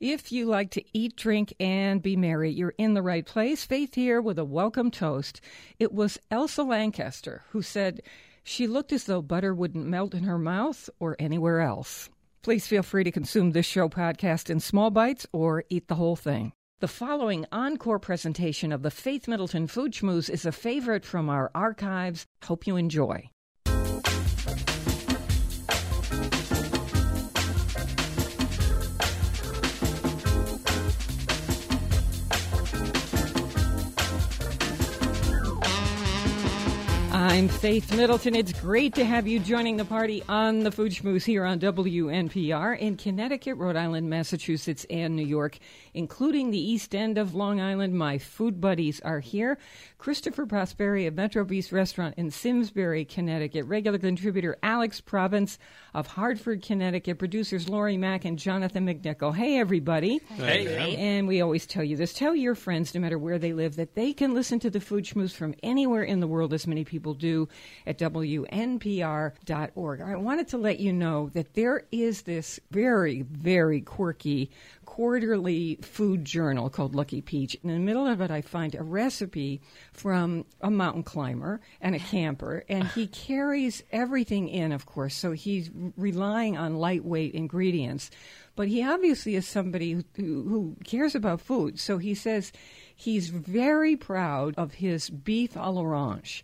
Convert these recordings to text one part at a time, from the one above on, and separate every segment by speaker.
Speaker 1: If you like to eat, drink, and be merry, you're in the right place. Faith here with a welcome toast. It was Elsa Lanchester who said she looked as though butter wouldn't melt in her mouth or anywhere else. Please feel free to consume this show podcast in small bites or eat the whole thing. The following encore presentation of the Faith Middleton Food Schmooze is a favorite from our archives. Hope you enjoy. I'm Faith Middleton. It's great to have you joining the party on the Food Schmooze here on WNPR in Connecticut, Rhode Island, Massachusetts, and New York, including the East End of Long Island. My food buddies are here. Christopher Prosperi of Metro Bis Restaurant in Simsbury, Connecticut, regular contributor Alex Province of Hartford, Connecticut, producers Lori Mack and Jonathan McNichol. Hey, everybody.
Speaker 2: Hey.
Speaker 1: And we always tell you this tell your friends, no matter where they live, that they can listen to the Food Schmooze from anywhere in the world, as many people do at WNPR.org. I wanted to let you know that there is this very, very quirky quarterly food journal called Lucky Peach. And In the middle of it, I find a recipe from a mountain climber and a camper, and he carries everything in, of course, so he's relying on lightweight ingredients. But he obviously is somebody who, who cares about food, so he says he's very proud of his beef à l'orange.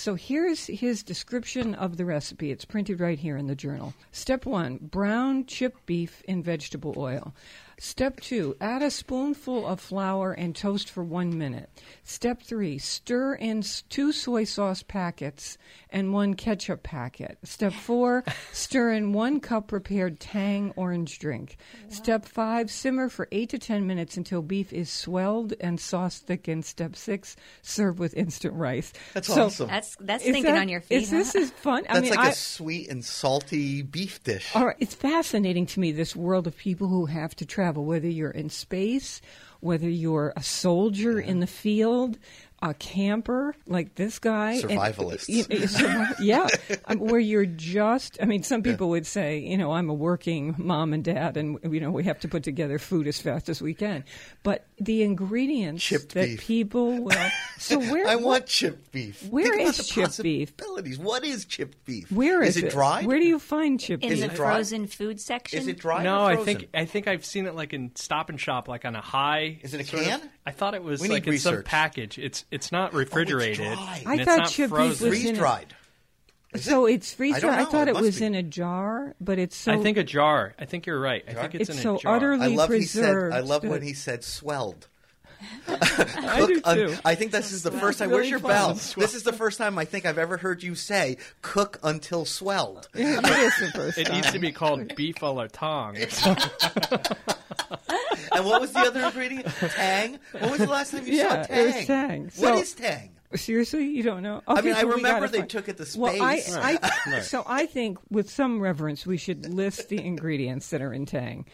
Speaker 1: So here's his description of the recipe. It's printed right here in the journal. Step one brown chipped beef in vegetable oil. Step two, add a spoonful of flour and toast for one minute. Step three, stir in two soy sauce packets and one ketchup packet. Step four, stir in one cup prepared Tang orange drink. Wow. Step five, simmer for eight to ten minutes until beef is swelled and sauce thickened. Step six, serve with instant rice.
Speaker 3: That's
Speaker 1: so,
Speaker 3: awesome.
Speaker 4: That's that's thinking that, on your feet.
Speaker 1: Is
Speaker 4: huh?
Speaker 1: This is fun.
Speaker 3: That's
Speaker 1: I mean,
Speaker 3: like
Speaker 1: I,
Speaker 3: a sweet and salty beef dish.
Speaker 1: All right, it's fascinating to me this world of people who have to travel, whether you're in space, whether you're a soldier yeah. in the field, a camper like this guy,
Speaker 3: survivalist.
Speaker 1: And, yeah, um, where you're just. I mean, some people yeah. would say, you know, I'm a working mom and dad, and you know, we have to put together food as fast as we can. But the ingredients
Speaker 3: chipped
Speaker 1: that
Speaker 3: beef.
Speaker 1: people will. So where
Speaker 3: I
Speaker 1: what,
Speaker 3: want chipped beef.
Speaker 1: Where
Speaker 3: Think
Speaker 1: is
Speaker 3: about the
Speaker 1: chipped beef?
Speaker 3: What is chipped beef?
Speaker 1: Where is,
Speaker 3: is it dry?
Speaker 1: Where do you find chipped
Speaker 4: in
Speaker 1: beef?
Speaker 4: the frozen food section?
Speaker 3: Is it dry?
Speaker 2: No,
Speaker 3: or
Speaker 2: I think I think I've seen it like in Stop and Shop, like on a high.
Speaker 3: Is it a
Speaker 2: sort of-
Speaker 3: can?
Speaker 2: I thought it was
Speaker 3: We
Speaker 2: like
Speaker 3: need
Speaker 2: in some
Speaker 3: research.
Speaker 2: package. It's it's not oh, refrigerated.
Speaker 3: dry.
Speaker 2: and
Speaker 1: I
Speaker 2: it's
Speaker 1: thought
Speaker 2: not
Speaker 1: chipped beef
Speaker 2: frozen.
Speaker 1: was in
Speaker 3: freeze
Speaker 1: a-
Speaker 3: dried.
Speaker 1: So it's freeze
Speaker 3: I don't
Speaker 1: dried. I
Speaker 3: know.
Speaker 1: thought
Speaker 3: It
Speaker 1: it,
Speaker 3: must
Speaker 1: was
Speaker 3: be.
Speaker 1: in a jar, but it's so.
Speaker 2: I think a jar. I think you're right. I think it's,
Speaker 1: It's
Speaker 2: in
Speaker 1: so
Speaker 2: a jar.
Speaker 1: utterly-
Speaker 3: I love he said.
Speaker 1: preserved
Speaker 3: I love
Speaker 1: that-
Speaker 3: when he said swelled.
Speaker 1: I do
Speaker 3: Cook un-
Speaker 1: too.
Speaker 3: I think this is the first time.
Speaker 1: really
Speaker 3: Where's your
Speaker 1: fun.
Speaker 3: bell? This is the first time I think I've ever heard you say "cook until swelled."
Speaker 1: It is the first
Speaker 2: It
Speaker 1: time.
Speaker 2: needs to be called beef à la tong.
Speaker 3: And what was the other ingredient? Tang. When was the last time you
Speaker 1: Yeah,
Speaker 3: saw Tang?
Speaker 1: it was Tang.
Speaker 3: What
Speaker 1: So-
Speaker 3: is Tang?
Speaker 1: Seriously, you don't know?
Speaker 3: I mean, I
Speaker 1: so we
Speaker 3: remember they
Speaker 1: find-
Speaker 3: took it to
Speaker 1: Well, I,
Speaker 3: space.
Speaker 1: I, so I think with some reverence, we should list the ingredients that are in Tang.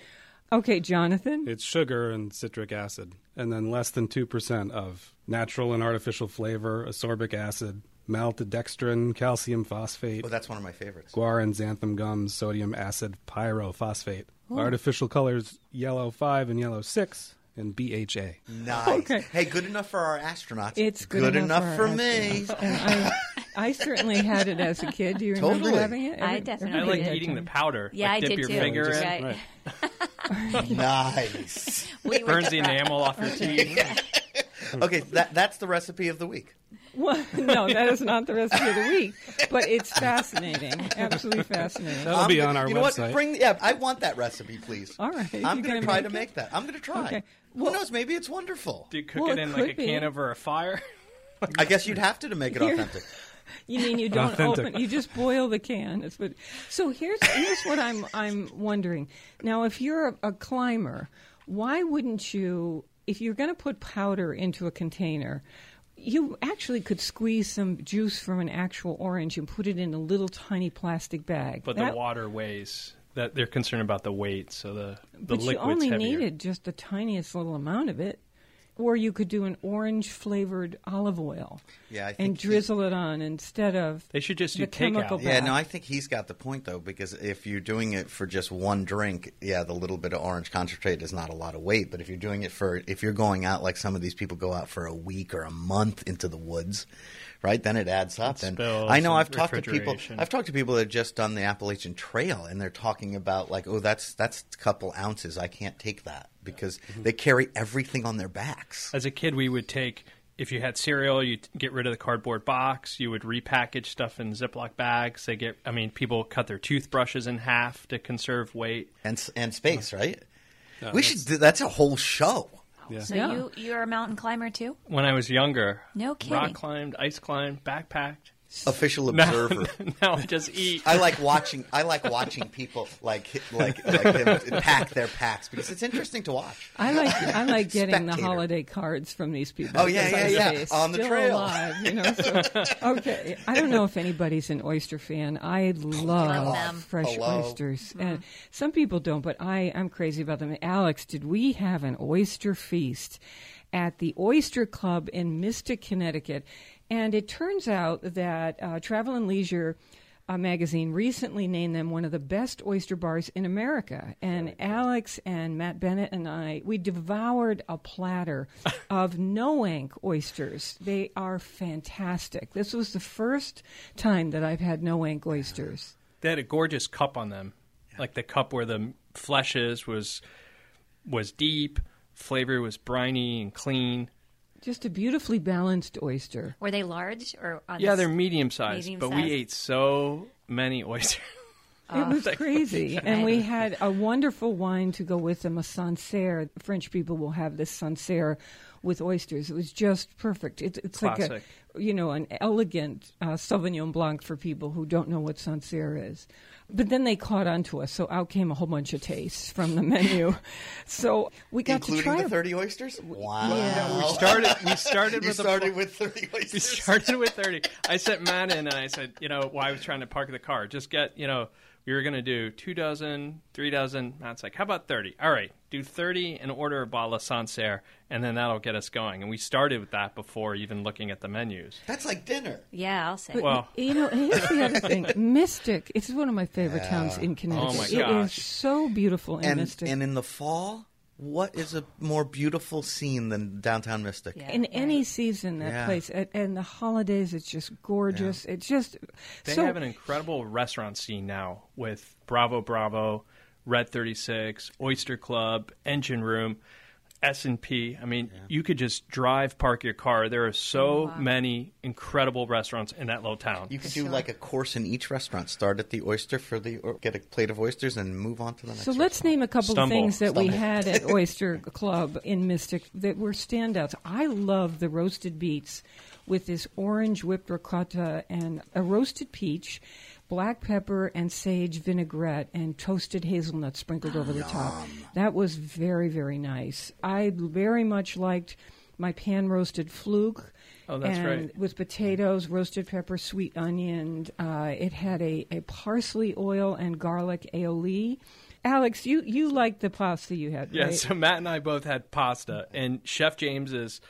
Speaker 1: Okay, Jonathan.
Speaker 5: It's sugar and citric acid, and then less than 2% of natural and artificial flavor, ascorbic acid, maltodextrin, calcium phosphate,
Speaker 3: Well, that's one of my favorites.
Speaker 5: guar and xanthan gums, sodium acid pyrophosphate.
Speaker 1: Oh.
Speaker 5: Artificial colors yellow 5 and yellow 6, and BHA.
Speaker 3: Nice.
Speaker 1: Okay.
Speaker 3: Hey, good enough for our astronauts.
Speaker 1: It's good,
Speaker 3: enough, for,
Speaker 1: our
Speaker 3: me.
Speaker 1: I, I certainly had it as a kid. Do you remember
Speaker 3: Totally.
Speaker 1: having it?
Speaker 4: I
Speaker 1: Every-
Speaker 4: definitely
Speaker 2: I like
Speaker 1: had
Speaker 2: eating the powder.
Speaker 4: Yeah,
Speaker 2: like
Speaker 4: I
Speaker 2: dip
Speaker 4: did
Speaker 2: your
Speaker 4: too.
Speaker 2: finger
Speaker 4: Just-
Speaker 2: in.
Speaker 4: Right.
Speaker 3: nice.
Speaker 4: We
Speaker 2: Burns the enamel off your teeth.
Speaker 3: Okay, that that's the recipe of the week.
Speaker 1: Well, no, that is not the recipe of the week, but it's fascinating. Absolutely fascinating.
Speaker 5: That'll
Speaker 3: I'm
Speaker 5: be
Speaker 3: gonna-
Speaker 5: on our
Speaker 3: you know
Speaker 5: website.
Speaker 3: What? Bring yeah, I want that recipe, please.
Speaker 1: All right,
Speaker 3: I'm going
Speaker 1: gonna
Speaker 3: try to make that. I'm going to try.
Speaker 1: Okay.
Speaker 3: Who knows? Maybe it's wonderful.
Speaker 2: Do you cook
Speaker 1: Well,
Speaker 2: it
Speaker 1: it
Speaker 2: in like a
Speaker 1: be.
Speaker 2: can over a fire?
Speaker 3: I guess you'd have to to make it
Speaker 1: Here-
Speaker 3: authentic.
Speaker 1: You mean you don't
Speaker 5: Authentic.
Speaker 1: open? You just boil the can. That's what. So here's here's what I'm I'm wondering. Now, if you're a, a climber, why wouldn't you? If you're going to put powder into a container, you actually could squeeze some juice from an actual orange and put it in a little tiny plastic bag.
Speaker 2: But
Speaker 1: That-
Speaker 2: the water weighs. That they're concerned about the weight, so the the
Speaker 1: but you only
Speaker 2: heavier.
Speaker 1: needed just the tiniest little amount of it. Or you could do an orange flavored olive oil
Speaker 3: Yeah, I think
Speaker 1: and drizzle it on instead of
Speaker 2: They should just
Speaker 1: the
Speaker 2: do
Speaker 1: chemical.
Speaker 3: Yeah, no, I think he's got the point though, because if you're doing it for just one drink, yeah, the little bit of orange concentrate is not a lot of weight. But if you're doing it for, if you're going out like some of these people go out for a week or a month into the woods, right, then it adds up.
Speaker 2: It
Speaker 3: and I know
Speaker 2: and
Speaker 3: I've talked to people. I've talked to people that have just done the Appalachian Trail, and they're talking about like, oh, that's that's a couple ounces. I can't take that because
Speaker 2: Mm-hmm.
Speaker 3: they carry everything on their backs.
Speaker 2: As a kid, we would take if you had cereal, you would get rid of the cardboard box. You would repackage stuff in Ziploc bags. They get, I mean, people cut their toothbrushes in half to conserve weight.
Speaker 3: And and space, right?
Speaker 5: No,
Speaker 3: we
Speaker 5: that's-
Speaker 3: should. Do, that's a whole show.
Speaker 5: Yeah.
Speaker 4: So
Speaker 1: Yeah.
Speaker 4: you you're a mountain climber too?
Speaker 2: When I was younger,
Speaker 4: No kidding.
Speaker 2: rock climbed, ice climbed, backpacked.
Speaker 3: Official observer.
Speaker 2: now I just eat.
Speaker 3: I like watching. I like watching people like like like them pack their packs because it's interesting to watch.
Speaker 1: I like I like getting the holiday cards from these people.
Speaker 3: Oh, yeah,
Speaker 1: because
Speaker 3: yeah, yeah.
Speaker 1: say,
Speaker 3: On the
Speaker 1: still
Speaker 3: trail.
Speaker 1: alive, you know. So, okay, I don't know if anybody's an oyster fan. I love,
Speaker 4: Love
Speaker 1: fresh
Speaker 3: Hello.
Speaker 1: oysters, mm-hmm. and some people don't, but I I'm crazy about them. Alex, did we have an oyster feast at the Oyster Club in Mystic, Connecticut? And it turns out that uh, Travel and Leisure uh, magazine recently named them one of the best oyster bars in America. And Alex and Matt Bennett and I, we devoured a platter of Noank oysters. They are fantastic. This was the first time that I've had Noank oysters.
Speaker 2: They had a gorgeous cup on them, like the cup where the flesh is was was deep. Flavor was briny and clean.
Speaker 1: Just a beautifully balanced oyster.
Speaker 4: Were they large or on
Speaker 2: Yeah, they're medium sized,
Speaker 4: medium
Speaker 2: but we ate so many oysters.
Speaker 1: It was crazy. And we had a wonderful wine to go with them, a Sancerre. French people will have this Sancerre with oysters. It was just perfect. It's, it's like
Speaker 2: Classic.
Speaker 1: a, you know, an elegant uh, Sauvignon Blanc for people who don't know what Sancerre is. But then they caught on to us, so out came a whole bunch of tastes from the menu. so we got to try
Speaker 3: the thirty oysters. Wow.
Speaker 1: Yeah.
Speaker 2: We started. We started
Speaker 3: You
Speaker 2: with
Speaker 3: started
Speaker 2: a,
Speaker 3: with thirty oysters.
Speaker 2: We started with thirty. I sent Matt in, and I said, you know, while I was trying to park the car, just get, you know, we were going to do two dozen, three dozen. Matt's like, how about thirty? All right, do thirty and order a bottle of Sancerre, and then that'll get us going. And we started with that before even looking at the menus.
Speaker 3: That's like dinner.
Speaker 4: Yeah, I'll say.
Speaker 1: But,
Speaker 2: Well-
Speaker 1: you know, here's the other thing. Mystic. It's one of my favorite towns in Connecticut.
Speaker 2: Oh, my gosh.
Speaker 1: It is so beautiful in
Speaker 3: And
Speaker 1: Mystic.
Speaker 3: and in the fall, what is a more beautiful scene than downtown Mystic?
Speaker 4: Yeah.
Speaker 1: in any season that
Speaker 3: Yeah.
Speaker 1: place and, and the holidays it's just gorgeous it's just
Speaker 2: They
Speaker 1: so
Speaker 2: have an incredible restaurant scene now with Bravo Bravo, Red 36, Oyster Club, Engine Room, S&P. I mean, you could just drive, park your car. There are so oh, many incredible restaurants in that little town.
Speaker 3: You could do like a course in each restaurant. Start at the oyster for the or get a plate of oysters and move on to the next.
Speaker 1: so let's
Speaker 3: restaurant.
Speaker 1: name a couple of things that we had at oyster club in mystic that were standouts i love the roasted beets with this orange whipped ricotta and a roasted peach black pepper and sage vinaigrette and toasted hazelnuts sprinkled over the top that was very very nice i very much liked my pan roasted fluke
Speaker 2: Oh, that's
Speaker 1: and
Speaker 2: right.
Speaker 1: with potatoes, roasted pepper, sweet onion. Uh, it had a, a parsley oil and garlic aioli. Alex, you, you liked the pasta you had,
Speaker 2: Yeah,
Speaker 1: right?
Speaker 2: so Matt and I both had pasta, and Chef James is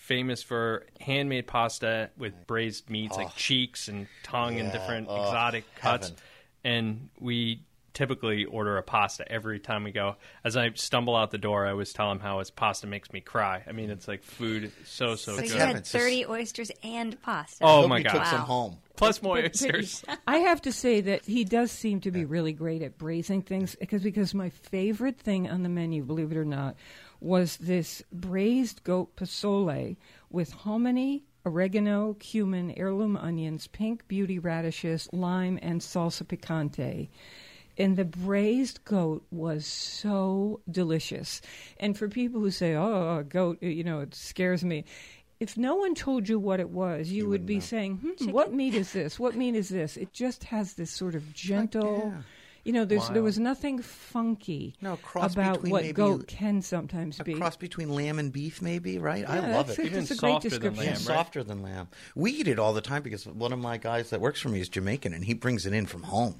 Speaker 2: famous for handmade pasta with braised meats like oh. cheeks and tongue and different
Speaker 3: Oh,
Speaker 2: exotic cuts.
Speaker 3: heaven.
Speaker 2: And we typically order a pasta every time we go. As I stumble out the door, I always tell him how his pasta makes me cry. I mean, it's like food, so so
Speaker 4: so
Speaker 2: good.
Speaker 4: you had 30 oysters and pasta.
Speaker 2: Oh,
Speaker 3: Hope
Speaker 2: my God.
Speaker 3: took some home.
Speaker 2: Plus more
Speaker 1: But-
Speaker 2: oysters.
Speaker 1: but I have to say that he does seem to be really great at braising things because because my favorite thing on the menu, believe it or not, was this braised goat posole with hominy, oregano, cumin, heirloom onions, pink beauty radishes, lime, and salsa picante. And the braised goat was so delicious. And for people who say, "Oh, a goat," you know, it scares me. If no one told you what it was, you, would be saying, hmm, "What meat is this? What meat is this?" It just has this sort of gentle,
Speaker 3: yeah.
Speaker 1: You know. There's there was nothing funky
Speaker 3: No, cross
Speaker 1: about what
Speaker 3: maybe
Speaker 1: goat can sometimes
Speaker 3: A
Speaker 1: be.
Speaker 3: cross between lamb and beef, maybe, right? I love
Speaker 1: that's
Speaker 3: it.
Speaker 1: a-
Speaker 2: Even
Speaker 1: that's a great
Speaker 2: softer than
Speaker 1: description.
Speaker 3: Yeah,
Speaker 2: lamb, right?
Speaker 3: softer than lamb. We eat it all the time because one of my guys that works for me is Jamaican, and he brings it in from home.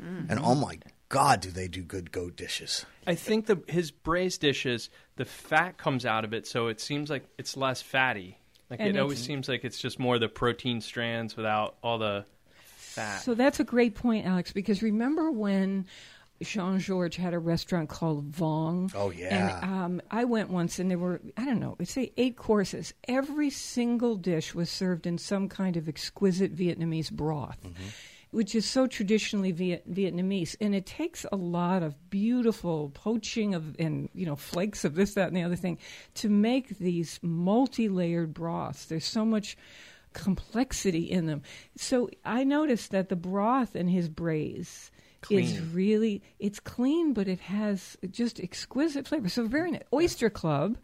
Speaker 1: Mm-hmm.
Speaker 3: And oh my God, do they do good goat dishes?
Speaker 2: I think the his braised dishes, the fat comes out of it, so it seems like it's less fatty. Like
Speaker 1: And
Speaker 2: it always seems like it's just more the protein strands without all the fat.
Speaker 1: So that's a great point, Alex, because remember when Jean-Georges had a restaurant called Vong?
Speaker 3: Oh, yeah.
Speaker 1: And um, I went once and there were, I don't know, let's say eight courses. Every single dish was served in some kind of exquisite Vietnamese broth. Which is so traditionally Viet- Vietnamese, and it takes a lot of beautiful poaching of and you know flakes of this, that, and the other thing to make these multi-layered broths. There's so much complexity in them. So I noticed that the broth in his braise is really it's clean, but it has just exquisite flavor. So very nice. Oyster Club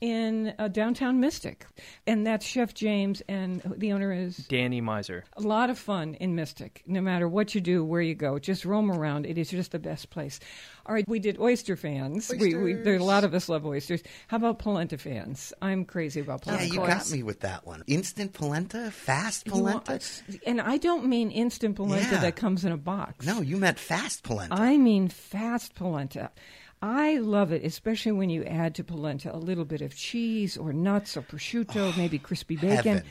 Speaker 1: in uh, downtown Mystic, and that's Chef James, and the owner is
Speaker 2: Danny Meiser.
Speaker 1: a lot of fun in Mystic. No matter what you do, where you go, just roam around. It is just the best place. All right, we did oyster fans. We, we, there, a lot of us love oysters. How about polenta fans? I'm crazy about polenta.
Speaker 3: Yeah, you got me with that one. Instant polenta, fast
Speaker 1: You want-
Speaker 3: polenta.
Speaker 1: and I don't mean instant polenta
Speaker 3: Yeah.
Speaker 1: that comes in a box.
Speaker 3: No, you meant fast polenta.
Speaker 1: I mean fast polenta. I love it, especially when you add to polenta a little bit of cheese or nuts or prosciutto, oh, maybe crispy bacon.
Speaker 3: heaven.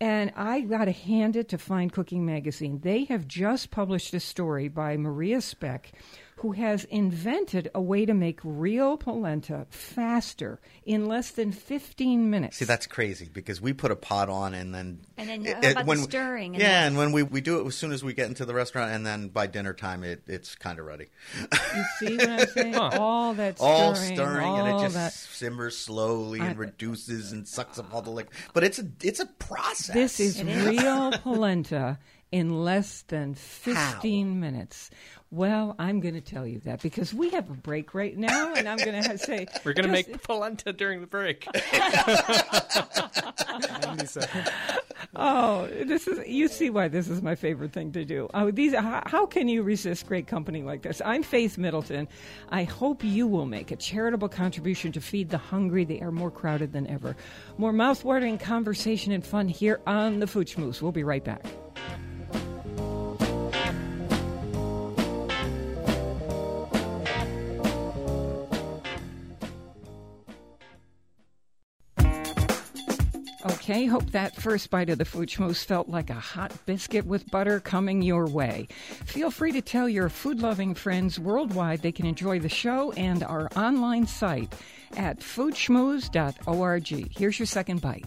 Speaker 1: And I got to hand it to Fine Cooking Magazine. They have just published a story by Maria Speck, who has invented a way to make real polenta faster in less than 15 minutes.
Speaker 3: See, that's crazy because we put a pot on and then
Speaker 4: And then
Speaker 3: it-
Speaker 4: how
Speaker 3: it-
Speaker 4: about the stirring and
Speaker 3: yeah,
Speaker 4: then-
Speaker 3: and when we, we do it as soon as we get into the restaurant, and then by dinner time, it, it's kind of ready.
Speaker 1: You see what I'm saying? All that stirring,
Speaker 3: all stirring, and it just
Speaker 1: that.
Speaker 3: simmers slowly
Speaker 1: I-
Speaker 3: and reduces and sucks up all the liquid. But it's a it's a process.
Speaker 1: This is
Speaker 4: It is.
Speaker 1: real polenta in less than 15 minutes. Well, I'm going to tell you that because we have a break right now, and I'm going to say
Speaker 2: We're gonna
Speaker 1: just-
Speaker 2: make polenta during the break.
Speaker 1: Oh, this is you see why this is my favorite thing to do. Oh, these how, how can you resist great company like this? I'm Faith Middleton. I hope you will make a charitable contribution to feed the hungry. They are more crowded than ever. More mouth-watering conversation and fun here on the Food Schmooze. We'll be right back. Okay, hope that first bite of the Food Schmooze felt like a hot biscuit with butter coming your way. Feel free to tell your food loving friends worldwide they can enjoy the show and our online site at foodschmooze.org. Here's your second bite.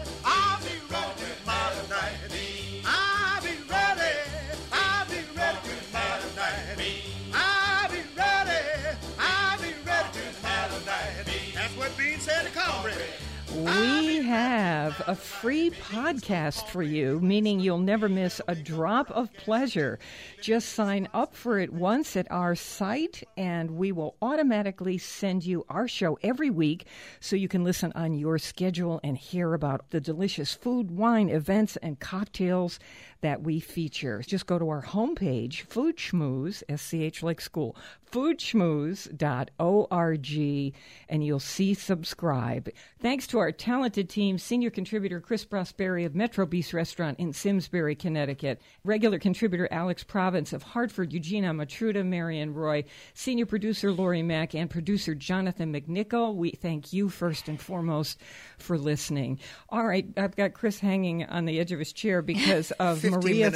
Speaker 1: We have a free podcast for you, meaning you'll never miss a drop of pleasure. Just sign up for it once at our site, and we will automatically send you our show every week so you can listen on your schedule and hear about the delicious food, wine, events, and cocktails that we feature. Just go to our homepage, Food Schmooze, S C H like school, foodschmooze.org, and you'll see subscribe. Thanks to our talented team, senior contributor Chris Prosperi of Metro Bis Restaurant in Simsbury, Connecticut, regular contributor Alex Province of Hartford, Eugenia Matruda, Marion Roy, senior producer Lori Mack, and producer Jonathan McNichol. We thank you first and foremost for listening. All right, I've got Chris hanging on the edge of his chair because of
Speaker 3: 15
Speaker 1: Maria.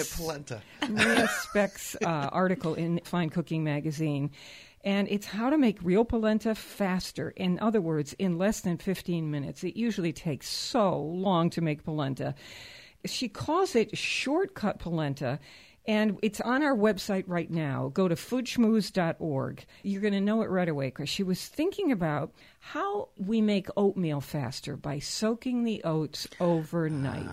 Speaker 1: Maria Speck's uh, article in Fine Cooking Magazine. And it's how to make real polenta faster. In other words, in less than 15 minutes. It usually takes so long to make polenta. She calls it shortcut polenta. And it's on our website right now. Go to foodschmooze.org. You're going to know it right away because she was thinking about how we make oatmeal faster by soaking the oats overnight.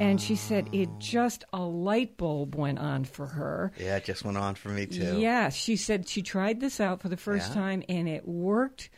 Speaker 1: And she said it ah. just a light bulb went on for her.
Speaker 3: Yeah, it just went on for me too.
Speaker 1: Yes, she said she tried this out for the first
Speaker 3: Yeah.
Speaker 1: time and it worked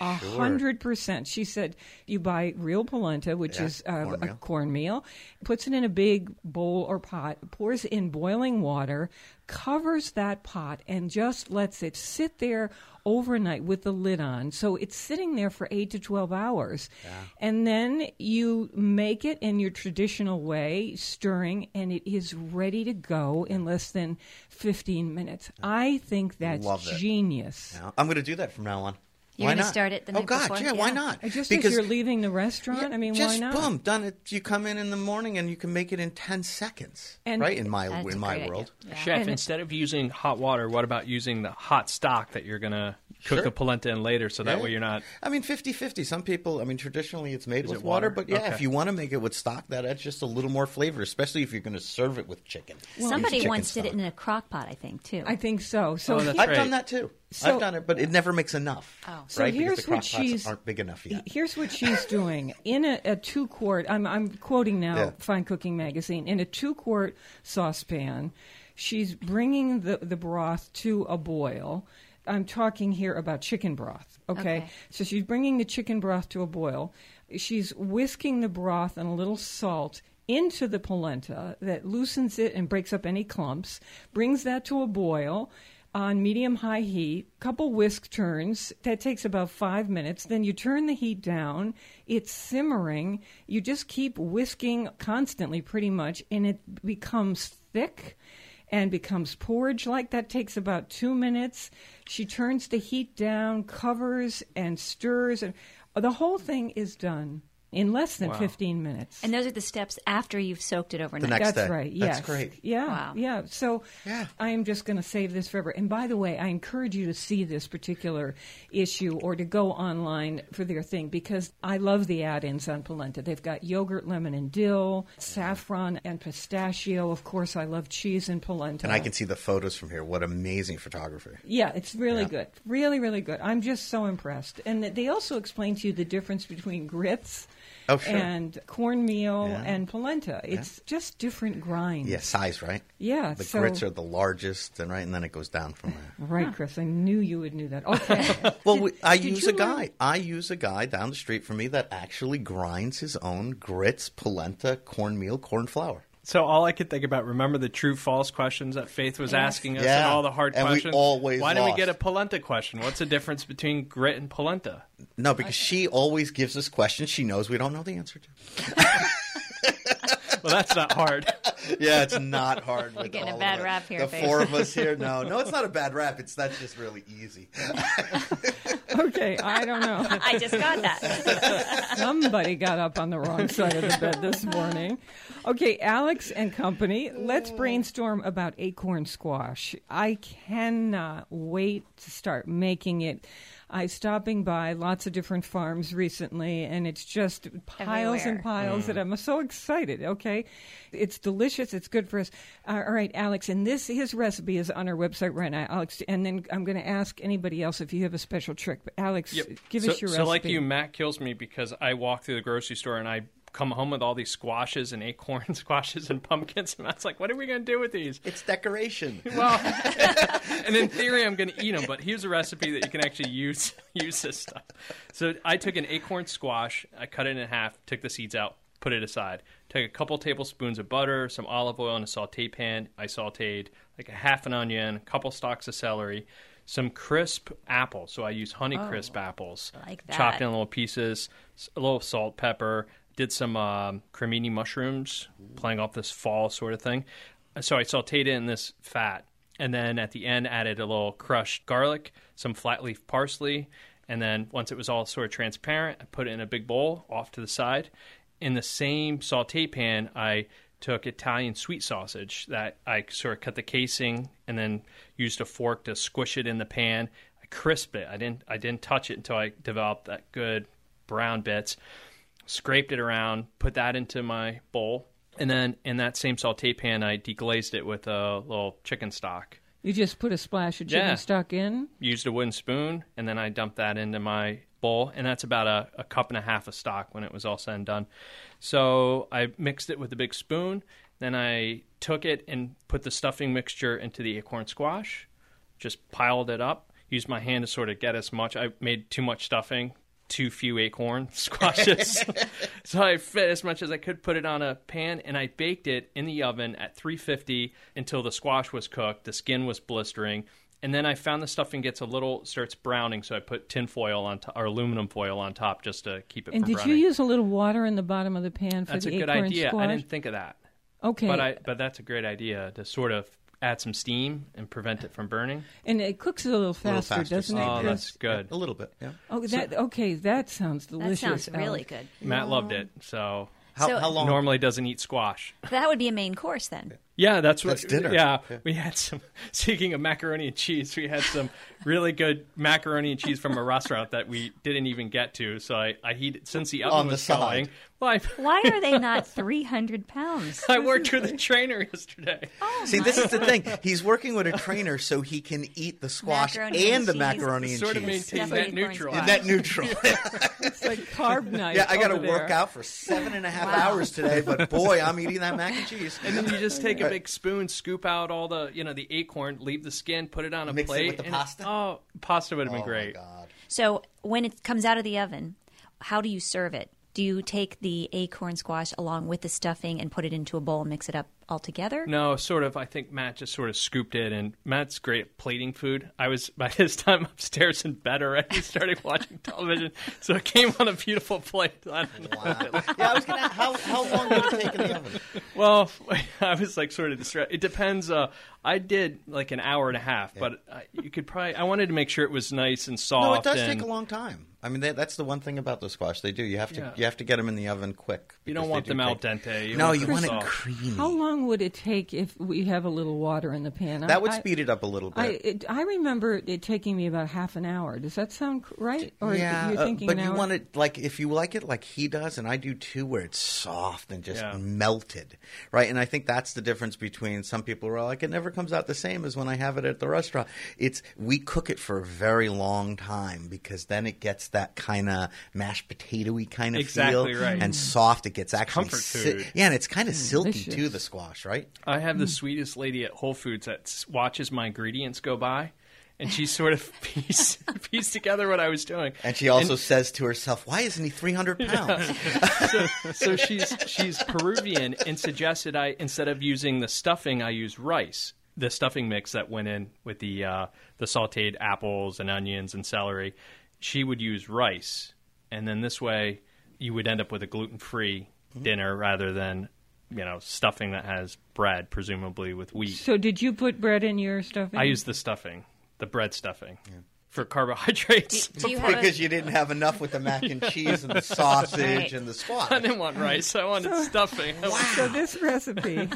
Speaker 1: A hundred percent. She said you buy real polenta, which
Speaker 3: Yeah,
Speaker 1: is uh, a
Speaker 3: cornmeal.
Speaker 1: cornmeal, puts it in a big bowl or pot, pours in boiling water, covers that pot, and just lets it sit there overnight with the lid on. So it's sitting there for eight to twelve hours, and then you make it in your traditional way, stirring, and it is ready to go in less than fifteen minutes. I think that's
Speaker 3: Love
Speaker 1: genius.
Speaker 3: I'm going to do that from now on.
Speaker 4: You're
Speaker 3: Why
Speaker 4: gonna
Speaker 3: not?
Speaker 4: start it the
Speaker 3: oh
Speaker 4: night
Speaker 3: God,
Speaker 4: before?
Speaker 3: yeah, why not?
Speaker 1: Just
Speaker 3: because
Speaker 1: you're leaving the restaurant, I mean,
Speaker 3: just
Speaker 1: why not?
Speaker 3: boom, done it. You come in in the morning and you can make it in ten seconds,
Speaker 1: And-
Speaker 3: right? In my in my world.
Speaker 4: Yeah.
Speaker 2: Chef,
Speaker 1: And-
Speaker 2: instead of using hot water, what about using the hot stock that you're going to cook
Speaker 3: Sure.
Speaker 2: the polenta in later so that
Speaker 3: Yeah.
Speaker 2: way you're not.
Speaker 3: I mean, 50-50. Some people, I mean, traditionally it's made
Speaker 2: Is
Speaker 3: with
Speaker 2: it
Speaker 3: water,
Speaker 2: water?
Speaker 3: but yeah,
Speaker 2: Okay.
Speaker 3: if you want to make it with stock, that adds just a little more flavor, especially if you're going to serve it with chicken.
Speaker 4: Somebody
Speaker 3: chicken
Speaker 4: once did it in a crock pot, I think, too.
Speaker 1: I think so. So
Speaker 2: Oh, that's
Speaker 1: he-
Speaker 3: I've
Speaker 2: right.
Speaker 3: done that too.
Speaker 1: So-
Speaker 3: I've done it, but it never makes enough.
Speaker 4: Oh.
Speaker 1: So
Speaker 3: right?
Speaker 1: here's
Speaker 3: because the
Speaker 1: what she's-
Speaker 3: aren't big enough yet.
Speaker 1: Here's what she's doing in a, a two quart. I'm I'm quoting now
Speaker 3: Yeah.
Speaker 1: Fine Cooking magazine. In a two quart saucepan, she's bringing the the broth to a boil. I'm talking here about chicken broth. Okay?
Speaker 4: Okay.
Speaker 1: so she's bringing the chicken broth to a boil. She's whisking the broth and a little salt into the polenta that loosens it and breaks up any clumps. Brings that to a boil on medium high heat, couple whisk turns. That takes about five minutes. Then you turn the heat down. It's simmering. You just keep whisking constantly, pretty much, and it becomes thick and becomes porridge like that takes about two minutes she turns the heat down covers and stirs and the whole thing is done in less than 15 minutes
Speaker 4: and those are the steps after you've soaked it overnight.
Speaker 3: next
Speaker 1: that's
Speaker 3: day.
Speaker 1: right.
Speaker 3: That's
Speaker 1: Yes.
Speaker 3: great.
Speaker 1: Yeah.
Speaker 4: Wow.
Speaker 1: Yeah. So
Speaker 3: Yeah.
Speaker 1: I am just going to save this forever. And by the way, I encourage you to see this particular issue or to go online for their thing because I love the add-ins on polenta. They've got yogurt, lemon, and dill, saffron, and pistachio. Of course, I love cheese and polenta.
Speaker 3: and I can see the photos from here. What amazing photography.
Speaker 1: Yeah, it's really
Speaker 3: Yeah.
Speaker 1: good. Really, really good. I'm just so impressed. And they also explain to you the difference between grits
Speaker 3: Oh, sure.
Speaker 1: and cornmeal
Speaker 3: Yeah.
Speaker 1: and polenta. It's just different grinds.
Speaker 3: Yeah, size, right?
Speaker 1: Yeah.
Speaker 3: The
Speaker 1: so,
Speaker 3: grits are the largest, and right, and then it goes down from there.
Speaker 1: Right, Chris. I knew you would knew that. Okay.
Speaker 3: Well,
Speaker 1: Did-
Speaker 3: we, I use a guy.
Speaker 1: learn-
Speaker 3: I use a guy down the street from me that actually grinds his own grits, polenta, cornmeal, corn flour.
Speaker 2: So all I could think about, remember the true false questions that Faith was
Speaker 4: Yes.
Speaker 2: asking us and all the hard
Speaker 3: And we
Speaker 2: questions?
Speaker 3: always
Speaker 2: Why didn't we get a polenta question? What's the difference between grit and polenta?
Speaker 3: No, because she always gives us questions she knows we don't know the answer to.
Speaker 2: Well, that's not hard.
Speaker 3: Yeah, it's not hard. We're
Speaker 4: getting a
Speaker 3: all of
Speaker 4: bad rap here,
Speaker 3: The
Speaker 4: Faith.
Speaker 3: four of us here. No, no, it's not a bad rap. It's that's just really easy.
Speaker 1: okay, I don't know.
Speaker 4: I just got that.
Speaker 1: Somebody got up on the wrong side of the bed this morning. Okay, Alex and company, let's brainstorm about acorn squash. I cannot wait to start making it. I stopping by lots of different farms recently, and it's just piles and
Speaker 4: Everywhere.
Speaker 1: piles that I'm so excited. Okay, it's delicious. It's good for us. Uh, all right, Alex, and this his recipe is on our website right now, Alex. And then I'm going to ask anybody else if you have a special trick. But Alex, give
Speaker 2: so,
Speaker 1: us your
Speaker 2: so
Speaker 1: recipe.
Speaker 2: So, like you, Matt kills me because I walk through the grocery store and I come home with all these squashes and acorn squashes and pumpkins, and Matt's like, "What are we going to do with these?"
Speaker 3: It's decoration.
Speaker 2: Well, and in theory, I'm going to eat them, but here's a recipe that you can actually use use this stuff. So I took an acorn squash, I cut it in half, took the seeds out, put it aside. Took a couple tablespoons of butter, some olive oil in a saute pan. I sautéed like a half an onion, a couple stalks of celery, some crisp apples. So I use Honey Crisp apples,
Speaker 4: I like
Speaker 2: chopped in little pieces, a little salt, pepper. Did some um, cremini mushrooms, playing off this fall sort of thing. So I sauteed it in this fat, and then at the end added a little crushed garlic, some flat leaf parsley, and then once it was all sort of transparent, I put it in a big bowl off to the side. In the same saute pan, I took Italian sweet sausage that I sort of cut the casing and then used a fork to squish it in the pan. I crisped it. I didn't I didn't touch it until I developed that good brown bits. Scraped it around, put that into my bowl, and then in that same saute pan, I deglazed it with a little chicken stock.
Speaker 1: You just put a splash of chicken
Speaker 2: Yeah.
Speaker 1: stock in.
Speaker 2: Used a wooden spoon, and then I dumped that into my bowl, and that's about a, a cup and a half of stock when it was all said and done. So I mixed it with a big spoon. Then I took it and put the stuffing mixture into the acorn squash, just piled it up. used my hand to sort of get as much. I made too much stuffing, too few acorn squashes. so I fit as much as I could, put it on a pan, and I baked it in the oven at 350 until the squash was cooked. The skin was blistering. And then I found the stuffing gets a little starts browning, so I put tin foil on top or aluminum foil on top just to keep it
Speaker 1: And
Speaker 2: from
Speaker 1: did
Speaker 2: browning.
Speaker 1: you use a little water in the bottom of the pan for the floor?
Speaker 2: That's a good idea.
Speaker 1: squash?
Speaker 2: I didn't think of that.
Speaker 1: Okay,
Speaker 2: But I but that's a great idea to sort of add some steam and prevent it from burning.
Speaker 1: and it cooks a little
Speaker 3: little
Speaker 1: faster,
Speaker 3: faster
Speaker 1: doesn't
Speaker 3: steam,
Speaker 1: it?
Speaker 2: Oh, that's good.
Speaker 3: A little bit, yeah.
Speaker 1: Oh, that okay. That sounds delicious.
Speaker 4: That
Speaker 1: delicious.
Speaker 4: sounds really good.
Speaker 2: Matt loved it. So
Speaker 3: How,
Speaker 4: So-
Speaker 3: how long?
Speaker 2: normally doesn't eat squash.
Speaker 4: That would be a main course then.
Speaker 2: Yeah, that's what.
Speaker 3: That's dinner.
Speaker 2: Yeah,
Speaker 3: Yeah.
Speaker 2: we had some. Speaking of macaroni and cheese, we had some really good macaroni and cheese from a restaurant that we didn't even get to. So I, I heated since the oven
Speaker 3: On the
Speaker 2: was
Speaker 3: side.
Speaker 2: going. Well, I,
Speaker 4: Why are they not 300 pounds?
Speaker 2: I worked with a trainer yesterday.
Speaker 3: Oh See, this is the thing. He's working with a trainer so he can eat the squash
Speaker 4: Macaroni
Speaker 3: and
Speaker 4: and
Speaker 3: the macaroni and
Speaker 2: Sort
Speaker 3: cheese.
Speaker 2: maintain
Speaker 4: Definitely
Speaker 2: net
Speaker 4: acorn
Speaker 2: neutral.
Speaker 4: squash.
Speaker 3: Net neutral.
Speaker 1: It's like carb night.
Speaker 3: yeah, I got to work out for seven and a half hours today, but boy, I'm eating that mac and cheese.
Speaker 2: And then you just take a big spoon, scoop out all the, you know, the acorn, leave the skin, put it on a
Speaker 3: Mix it
Speaker 2: plate.
Speaker 3: with the
Speaker 2: and-
Speaker 3: pasta?
Speaker 2: Oh, pasta would have
Speaker 3: oh
Speaker 2: been great.
Speaker 3: my god.
Speaker 4: So when it comes out of the oven, how do you serve it? Do you take the acorn squash along with the stuffing and put it into a bowl and mix it up all together?
Speaker 2: No, sort of. I think Matt just sort of scooped it, and Matt's great at plating food. I was by his time upstairs in bed already, starting watching television, so it came on a beautiful plate. I don't know.
Speaker 3: Wow. yeah, I was gonna. How how long did it take in the oven?
Speaker 2: Well, I was like sort of distracted. It depends. Uh, I did like an hour and a half, but I, you could probably. I wanted to make sure it was nice and soft.
Speaker 3: No, it does
Speaker 2: and
Speaker 3: take a long time. I mean, that, that's the one thing about the squash. They do. You have to
Speaker 2: Yeah.
Speaker 3: you have to get them in the oven quick.
Speaker 2: You don't want
Speaker 3: they do
Speaker 2: them al dente. You
Speaker 3: No,
Speaker 2: want
Speaker 3: you
Speaker 2: them
Speaker 3: want it creamy.
Speaker 1: How long would it take if we have a little water in the pan?
Speaker 3: That would
Speaker 1: I-
Speaker 3: speed it up a little bit.
Speaker 1: I it, I remember it taking me about half an hour. Does that sound right? Or
Speaker 3: yeah,
Speaker 1: you're
Speaker 3: uh, but you want it like if you like it like he does, and I do too, where it's soft and just
Speaker 2: Yeah.
Speaker 3: melted, right? And I think that's the difference between some people who are like, it never comes out the same as when I have it at the restaurant. It's we cook it for a very long time because then it gets that kind of mashed potatoy kind of
Speaker 2: Exactly
Speaker 3: feel
Speaker 2: right.
Speaker 3: and soft. It gets actually
Speaker 2: comfort
Speaker 3: si-
Speaker 2: food.
Speaker 3: yeah, and it's kind of silky
Speaker 1: delicious.
Speaker 3: too. The squash, right?
Speaker 2: I have the sweetest lady at Whole Foods that watches my ingredients go by, and she sort of pieced, pieced together what I was doing.
Speaker 3: And she also says to herself, "Why isn't he three hundred pounds?"
Speaker 2: so she's she's Peruvian and suggested I instead of using the stuffing, I use rice. The stuffing mix that went in with the uh, the sautéed apples and onions and celery, she would use rice, and then this way you would end up with a gluten free mm-hmm. dinner rather than you know stuffing that has bread, presumably with wheat.
Speaker 1: so did you put bread in your stuffing?
Speaker 2: I use the stuffing, the bread stuffing, for carbohydrates.
Speaker 4: Do you have a,
Speaker 3: because you didn't have enough with the mac and cheese and the sausage
Speaker 4: Right.
Speaker 3: and the squash.
Speaker 2: I didn't want rice. I wanted stuffing. I wanted-
Speaker 1: So this recipe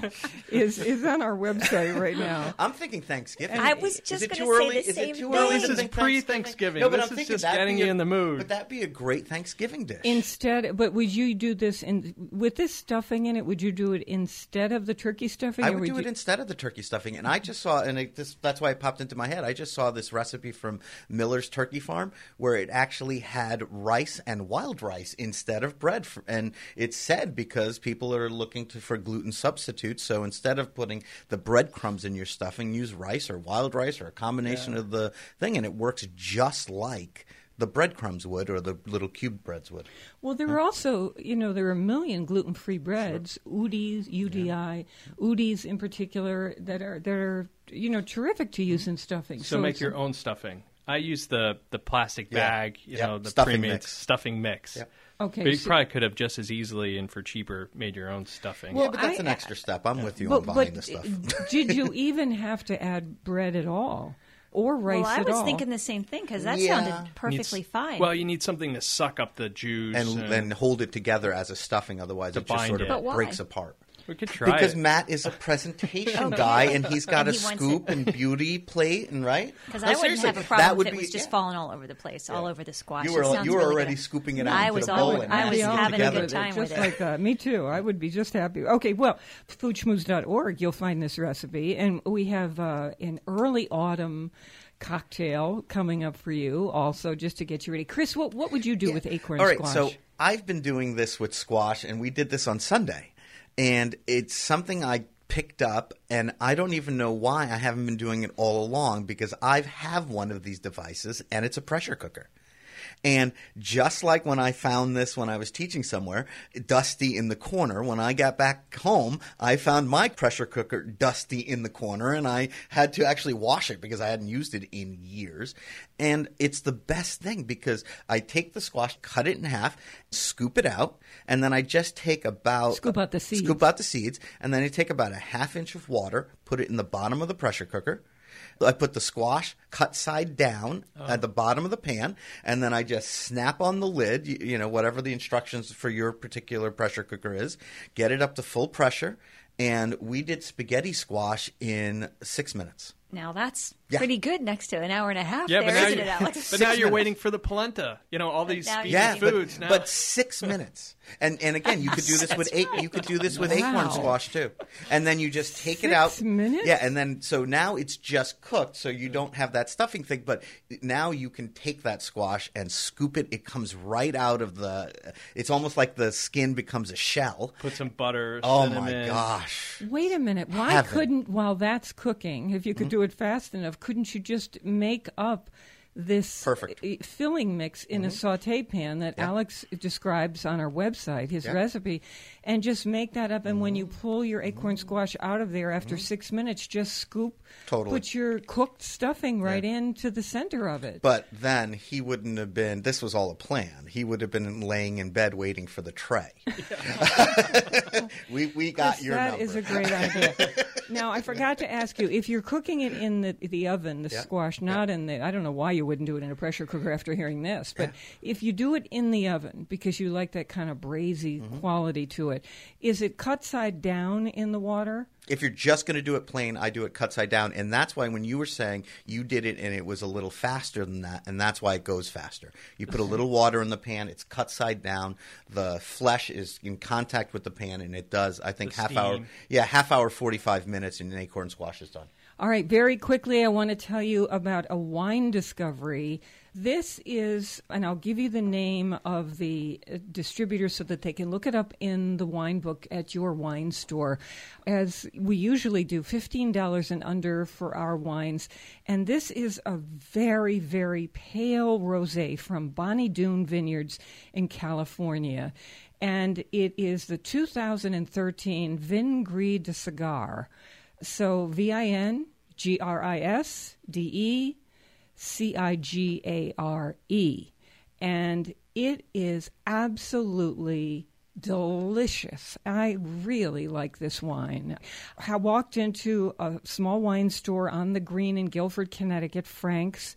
Speaker 1: is is on our website right now.
Speaker 3: I'm thinking Thanksgiving.
Speaker 4: I was
Speaker 3: Is
Speaker 4: just
Speaker 3: it
Speaker 4: gonna
Speaker 3: too
Speaker 4: say
Speaker 3: early?
Speaker 4: the
Speaker 3: is
Speaker 4: same
Speaker 3: it too
Speaker 4: thing.
Speaker 3: early
Speaker 4: This
Speaker 3: to
Speaker 2: is
Speaker 3: think
Speaker 2: pre-Thanksgiving.
Speaker 3: No, but
Speaker 2: This
Speaker 3: I'm
Speaker 2: is
Speaker 3: thinking
Speaker 2: just getting
Speaker 3: be
Speaker 2: you in the mood.
Speaker 3: Would that be a great Thanksgiving dish?
Speaker 1: Instead, but would you do this in with this stuffing in it? Would you do it instead of the turkey stuffing?
Speaker 3: I
Speaker 1: or
Speaker 3: would do
Speaker 1: you,
Speaker 3: it instead of the turkey stuffing, and I just saw, and it, this, that's why it popped into my head. I just saw this recipe from Miller's Turkey Farm where it actually had rice and wild rice instead of bread, and it's said because people are looking to, for gluten substitutes, so instead of putting the breadcrumbs in your stuffing, use rice or wild rice or a combination of the thing, and it works just like the breadcrumbs would or the little cube breads would.
Speaker 1: Well, there are also, you know, there are a million gluten-free breads, Udi's, UDI, Udi's in particular, that are that are you know terrific to use in stuffing.
Speaker 2: So, make your own stuffing. I use the the plastic
Speaker 3: Yeah.
Speaker 2: bag, you
Speaker 3: Yep.
Speaker 2: know, the
Speaker 3: Stuffing
Speaker 2: premium
Speaker 3: mix.
Speaker 2: stuffing mix.
Speaker 3: Yep.
Speaker 1: Okay,
Speaker 2: But you
Speaker 1: so-
Speaker 2: probably could have just as easily and for cheaper made your own stuffing.
Speaker 3: yeah, but that's
Speaker 1: I-
Speaker 3: an extra step. I'm with you
Speaker 1: But,
Speaker 3: on buying
Speaker 1: but
Speaker 3: the stuff.
Speaker 1: did you even have to add bread at all, or rice
Speaker 4: well, I
Speaker 1: at
Speaker 4: was
Speaker 1: all?
Speaker 4: thinking the same thing because that
Speaker 3: Yeah.
Speaker 4: sounded perfectly
Speaker 2: Needs-
Speaker 4: fine.
Speaker 2: Well, you need something to suck up the juice.
Speaker 3: and
Speaker 2: and,
Speaker 3: and hold it together as a stuffing. Otherwise, it just
Speaker 2: bind
Speaker 3: sort
Speaker 2: it.
Speaker 3: of
Speaker 2: But
Speaker 4: why?
Speaker 3: breaks apart.
Speaker 2: We could try
Speaker 3: Because
Speaker 2: it.
Speaker 3: Matt is a presentation guy, and he's got
Speaker 4: And
Speaker 3: a
Speaker 4: he
Speaker 3: scoop and beauty plate, and right.
Speaker 4: Because
Speaker 3: No,
Speaker 4: I wouldn't have a
Speaker 3: that
Speaker 4: problem
Speaker 3: would
Speaker 4: if it
Speaker 3: be-
Speaker 4: was just
Speaker 3: yeah.
Speaker 4: falling all over the place, all over the squash.
Speaker 3: You
Speaker 4: It
Speaker 3: were
Speaker 4: sounds
Speaker 3: you were
Speaker 4: really
Speaker 3: already
Speaker 4: good.
Speaker 3: scooping it out
Speaker 4: I
Speaker 3: into
Speaker 4: was
Speaker 3: the
Speaker 4: all-
Speaker 3: bowl. and
Speaker 4: I
Speaker 1: I'd
Speaker 4: was
Speaker 1: be all
Speaker 4: having a good time
Speaker 1: just
Speaker 4: with it.
Speaker 1: like that. Me too. I would be just happy. Okay, well, foodschmooze.org, you'll find this recipe, and we have uh, an early autumn cocktail coming up for you. Also, just to get you ready, Chris, what what would you do with acorn
Speaker 3: All right,
Speaker 1: squash?
Speaker 3: so I've been doing this with squash, and we did this on Sunday, and it's something I picked up, and I don't even know why I haven't been doing it all along because I have one of these devices, and it's a pressure cooker. And just like when I found this when I was teaching somewhere, dusty in the corner, when I got back home, I found my pressure cooker dusty in the corner and I had to actually wash it because I hadn't used it in years. And it's the best thing because I take the squash, cut it in half, scoop it out, and then I just take about
Speaker 1: Scoop out the seeds.
Speaker 3: Scoop out the seeds, and then I take about a half inch of water, put it in the bottom of the pressure cooker. I put the squash cut side down oh. at the bottom of the pan, and then I just snap on the lid, you, you know, whatever the instructions for your particular pressure cooker is, get it up to full pressure, and we did spaghetti squash in six minutes.
Speaker 4: Now that's
Speaker 3: Yeah.
Speaker 4: pretty good next to an hour and a half
Speaker 2: Yeah,
Speaker 4: there,
Speaker 2: but now,
Speaker 4: isn't
Speaker 2: you,
Speaker 4: it, Alex?
Speaker 2: But now you're
Speaker 3: minutes.
Speaker 2: waiting for the polenta. You know all these
Speaker 4: now
Speaker 2: speedy
Speaker 4: you're
Speaker 3: Yeah, but,
Speaker 2: foods now.
Speaker 3: but six minutes, and and again, you could do this with eight. You could do this with acorn squash too, and then you just take it out.
Speaker 1: minutes?
Speaker 3: Yeah, and then so now it's just cooked, so you don't have that stuffing thing. But now you can take that squash and scoop it. It comes right out of the. It's almost like the skin becomes a shell.
Speaker 2: Put some butter.
Speaker 3: Oh
Speaker 2: cinnamon.
Speaker 3: my gosh!
Speaker 1: Wait a minute. Why
Speaker 3: Heaven.
Speaker 1: couldn't, while that's cooking, if you
Speaker 3: Mm-hmm.
Speaker 1: could do it fast enough, couldn't you just make up this
Speaker 3: Perfect.
Speaker 1: uh, filling mix in a saute pan that Alex describes on our website, his
Speaker 3: Yeah.
Speaker 1: recipe, and just make that up? And when mm-hmm. you pull your acorn mm-hmm. squash out of there after mm-hmm. six minutes, just scoop,
Speaker 3: Totally.
Speaker 1: put your cooked stuffing right into the center of it.
Speaker 3: But then he wouldn't have been. This was all a plan. He would have been laying in bed waiting for the tray. we we got your
Speaker 1: that
Speaker 3: number.
Speaker 1: is a great idea. now, I forgot to ask you if you're cooking it in the the oven, the
Speaker 3: Yeah,
Speaker 1: squash, not in the. I don't know why you wouldn't do it in a pressure cooker after hearing this, but if you do it in the oven because you like that kind of brazy
Speaker 3: Mm-hmm.
Speaker 1: quality to it, is it cut side down in the water?
Speaker 3: If you're just going to do it plain, I do it cut side down, and that's why when you were saying you did it and it was a little faster than that, and that's why it goes faster. You put a little water in the pan, it's cut side down. The flesh is in contact with the pan, and it does. I think
Speaker 2: The
Speaker 3: half hour, yeah, half hour, forty five minutes, and an acorn squash is done.
Speaker 1: All right, very quickly, I want to tell you about a wine discovery. This is, and I'll give you the name of the uh, distributor so that they can look it up in the wine book at your wine store. As we usually do, $15 and under for our wines. And this is a very, very pale rose from Bonny Doon Vineyards in California. And it is the 2013 Vin Gris de Cigare. So V I N G R I S D E C I G A R E. And it is absolutely delicious. I really like this wine. I walked into a small wine store on the green in Guilford, Connecticut, Frank's.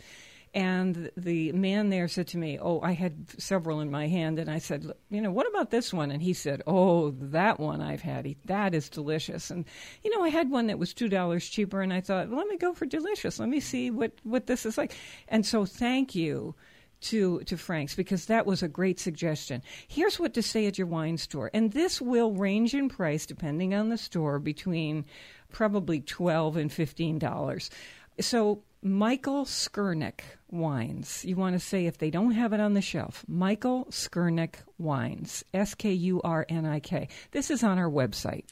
Speaker 1: And the man there said to me, Oh, I had several in my hand. And I said, You know, what about this one? And he said, Oh, that one I've had. That is delicious. And, you know, I had one that was $2 cheaper. And I thought, well, Let me go for delicious. Let me see what, what this is like. And so thank you to to Frank's because that was a great suggestion. Here's what to say at your wine store, and this will range in price depending on the store between probably twelve and fifteen dollars. So Michael Skurnik wines. You want to say if they don't have it on the shelf, Michael Skurnik wines. S K U R N I K. This is on our website.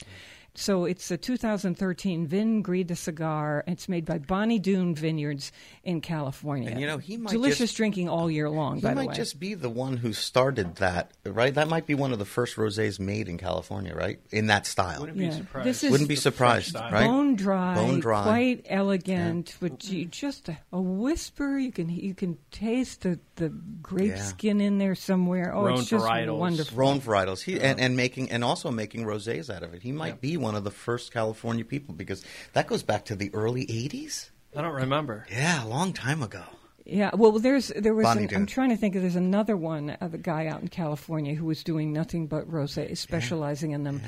Speaker 1: So it's a 2013 Vin Gris de Cigare. It's made by Bonny Doon Vineyards in California.
Speaker 3: And, you know, he might
Speaker 1: delicious
Speaker 3: just-
Speaker 1: drinking all year long.
Speaker 3: He
Speaker 1: by the
Speaker 3: might
Speaker 1: way,
Speaker 3: just be the one who started that, right? That might be one of the first rosés made in California, right? In that style.
Speaker 2: Wouldn't be surprised.
Speaker 1: This is-
Speaker 3: Wouldn't be surprised, right?
Speaker 1: bone dry,
Speaker 3: Bone dry.
Speaker 1: quite elegant, but you just a, a whisper. You can you can taste the, the grape
Speaker 3: Yeah.
Speaker 1: skin in there somewhere. Oh,
Speaker 2: Rhone
Speaker 1: it's just
Speaker 2: varietals.
Speaker 1: wonderful.
Speaker 3: Rhone varietals. He and, and making and also making rosés out of it. He might be one of the first California people because that goes back to the early '80s.
Speaker 2: I don't remember.
Speaker 3: Yeah, a long time ago.
Speaker 1: Yeah, well, there's there was.
Speaker 3: Bonnie
Speaker 1: An, I'm trying to think. of There's another one uh, of a guy out in California who was doing nothing but rosé, specializing in them.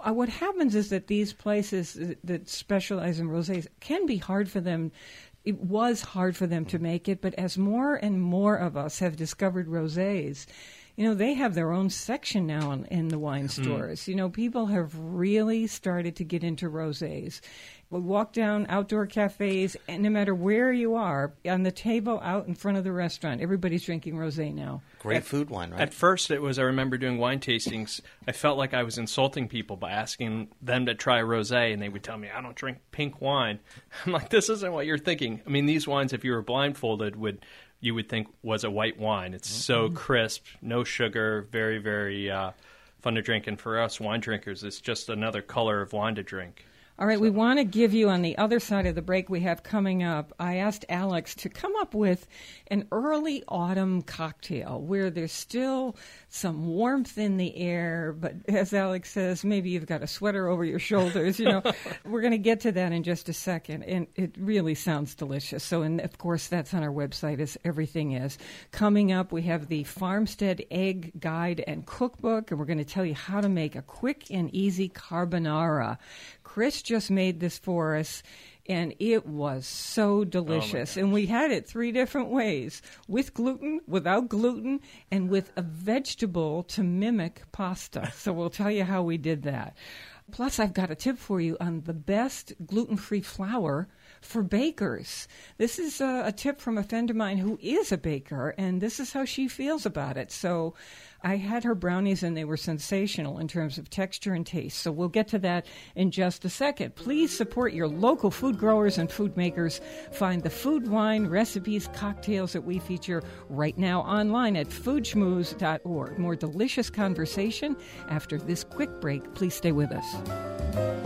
Speaker 1: Uh, What happens is that these places that- that specialize in rosés can be hard for them. It was hard for them to mm. make it, but as more and more of us have discovered rosés, you know, they have their own section now in, in the wine mm-hmm. stores. You know, people have really started to get into rosés. We walk down outdoor cafes, and no matter where you are, on the table out in front of the restaurant, everybody's drinking rosé now.
Speaker 3: Great food wine, right?
Speaker 2: At first, it was I remember doing wine tastings. I felt like I was insulting people by asking them to try rosé, and they would tell me I don't drink pink wine. I'm like, this isn't what you're thinking. I mean, these wines, if you were blindfolded, would you would think was a white wine. It's so crisp, no sugar, very very uh, fun to drink. And for us wine drinkers, it's just another color of wine to drink.
Speaker 1: All right, we want to give you on the other side of the break we have coming up. I asked Alex to come up with an early autumn cocktail where there's still some warmth in the air, but as Alex says, maybe you've got a sweater over your shoulders. You know, we're going to get to that in just a second, and it really sounds delicious. So, and of course, that's on our website as everything is. Coming up, we have the Farmstead Egg Guide and Cookbook, and we're going to tell you how to make a quick and easy carbonara. Chris just made this for us, and it was so oh, delicious. and we had it three different ways with gluten, without gluten, and with a vegetable to mimic pasta. so we'll tell you how we did that. Plus, I've got a tip for you on the best gluten free flour for bakers. This is a, a tip from a friend of mine who is a baker, and this is how she feels about it. So I had her brownies, and they were sensational in terms of texture and taste. So we'll get to that in just a second. Please support your local food growers and food makers. Find the food, wine, recipes, cocktails that we feature right now online at foodschmooze.org. More delicious conversation after this quick break. Please stay with us.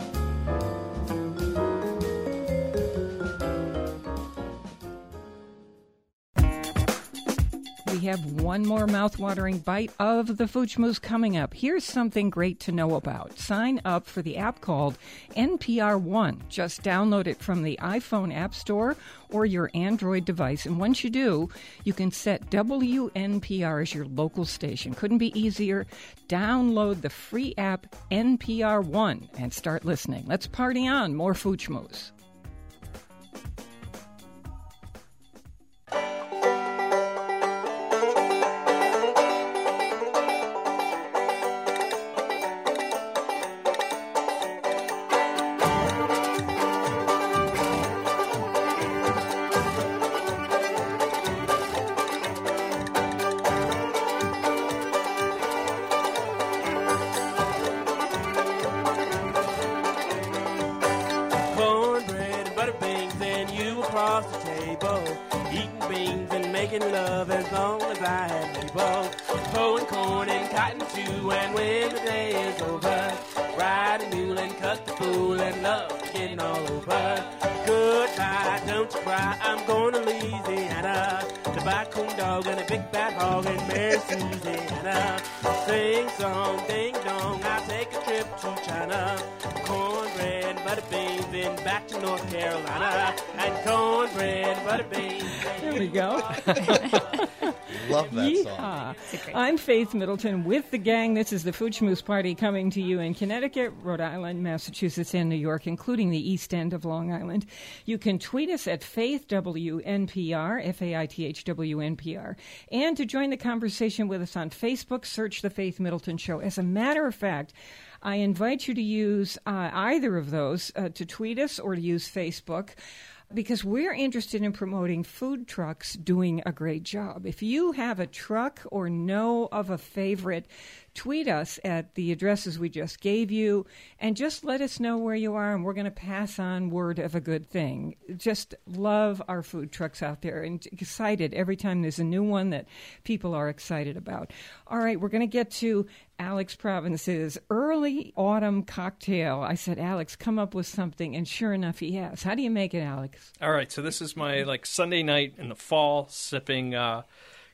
Speaker 1: Have one more mouthwatering bite of the Food coming up. Here's something great to know about. Sign up for the app called NPR One. Just download it from the iPhone App Store or your Android device. And once you do, you can set WNPR as your local station. Couldn't be easier. Download the free app NPR One and start listening. Let's party on. More Food
Speaker 6: Love
Speaker 3: that song.
Speaker 1: I'm Faith Middleton with the gang. This is the Food Schmooze Party coming to you in Connecticut, Rhode Island, Massachusetts, and New York, including the east end of Long Island. You can tweet us at FaithWNPR, F A I T H W N P R. And to join the conversation with us on Facebook, search The Faith Middleton Show. As a matter of fact, I invite you to use uh, either of those uh, to tweet us or to use Facebook because we're interested in promoting food trucks doing a great job. If you have a truck or know of a favorite, tweet us at the addresses we just gave you and just let us know where you are and we're going to pass on word of a good thing. Just love our food trucks out there and excited every time there's a new one that people are excited about. All right, we're going to get to Alex Province's early autumn cocktail. I said, Alex, come up with something, and sure enough, he has. How do you make it, Alex?
Speaker 2: All right, so this is my like Sunday night in the fall sipping uh,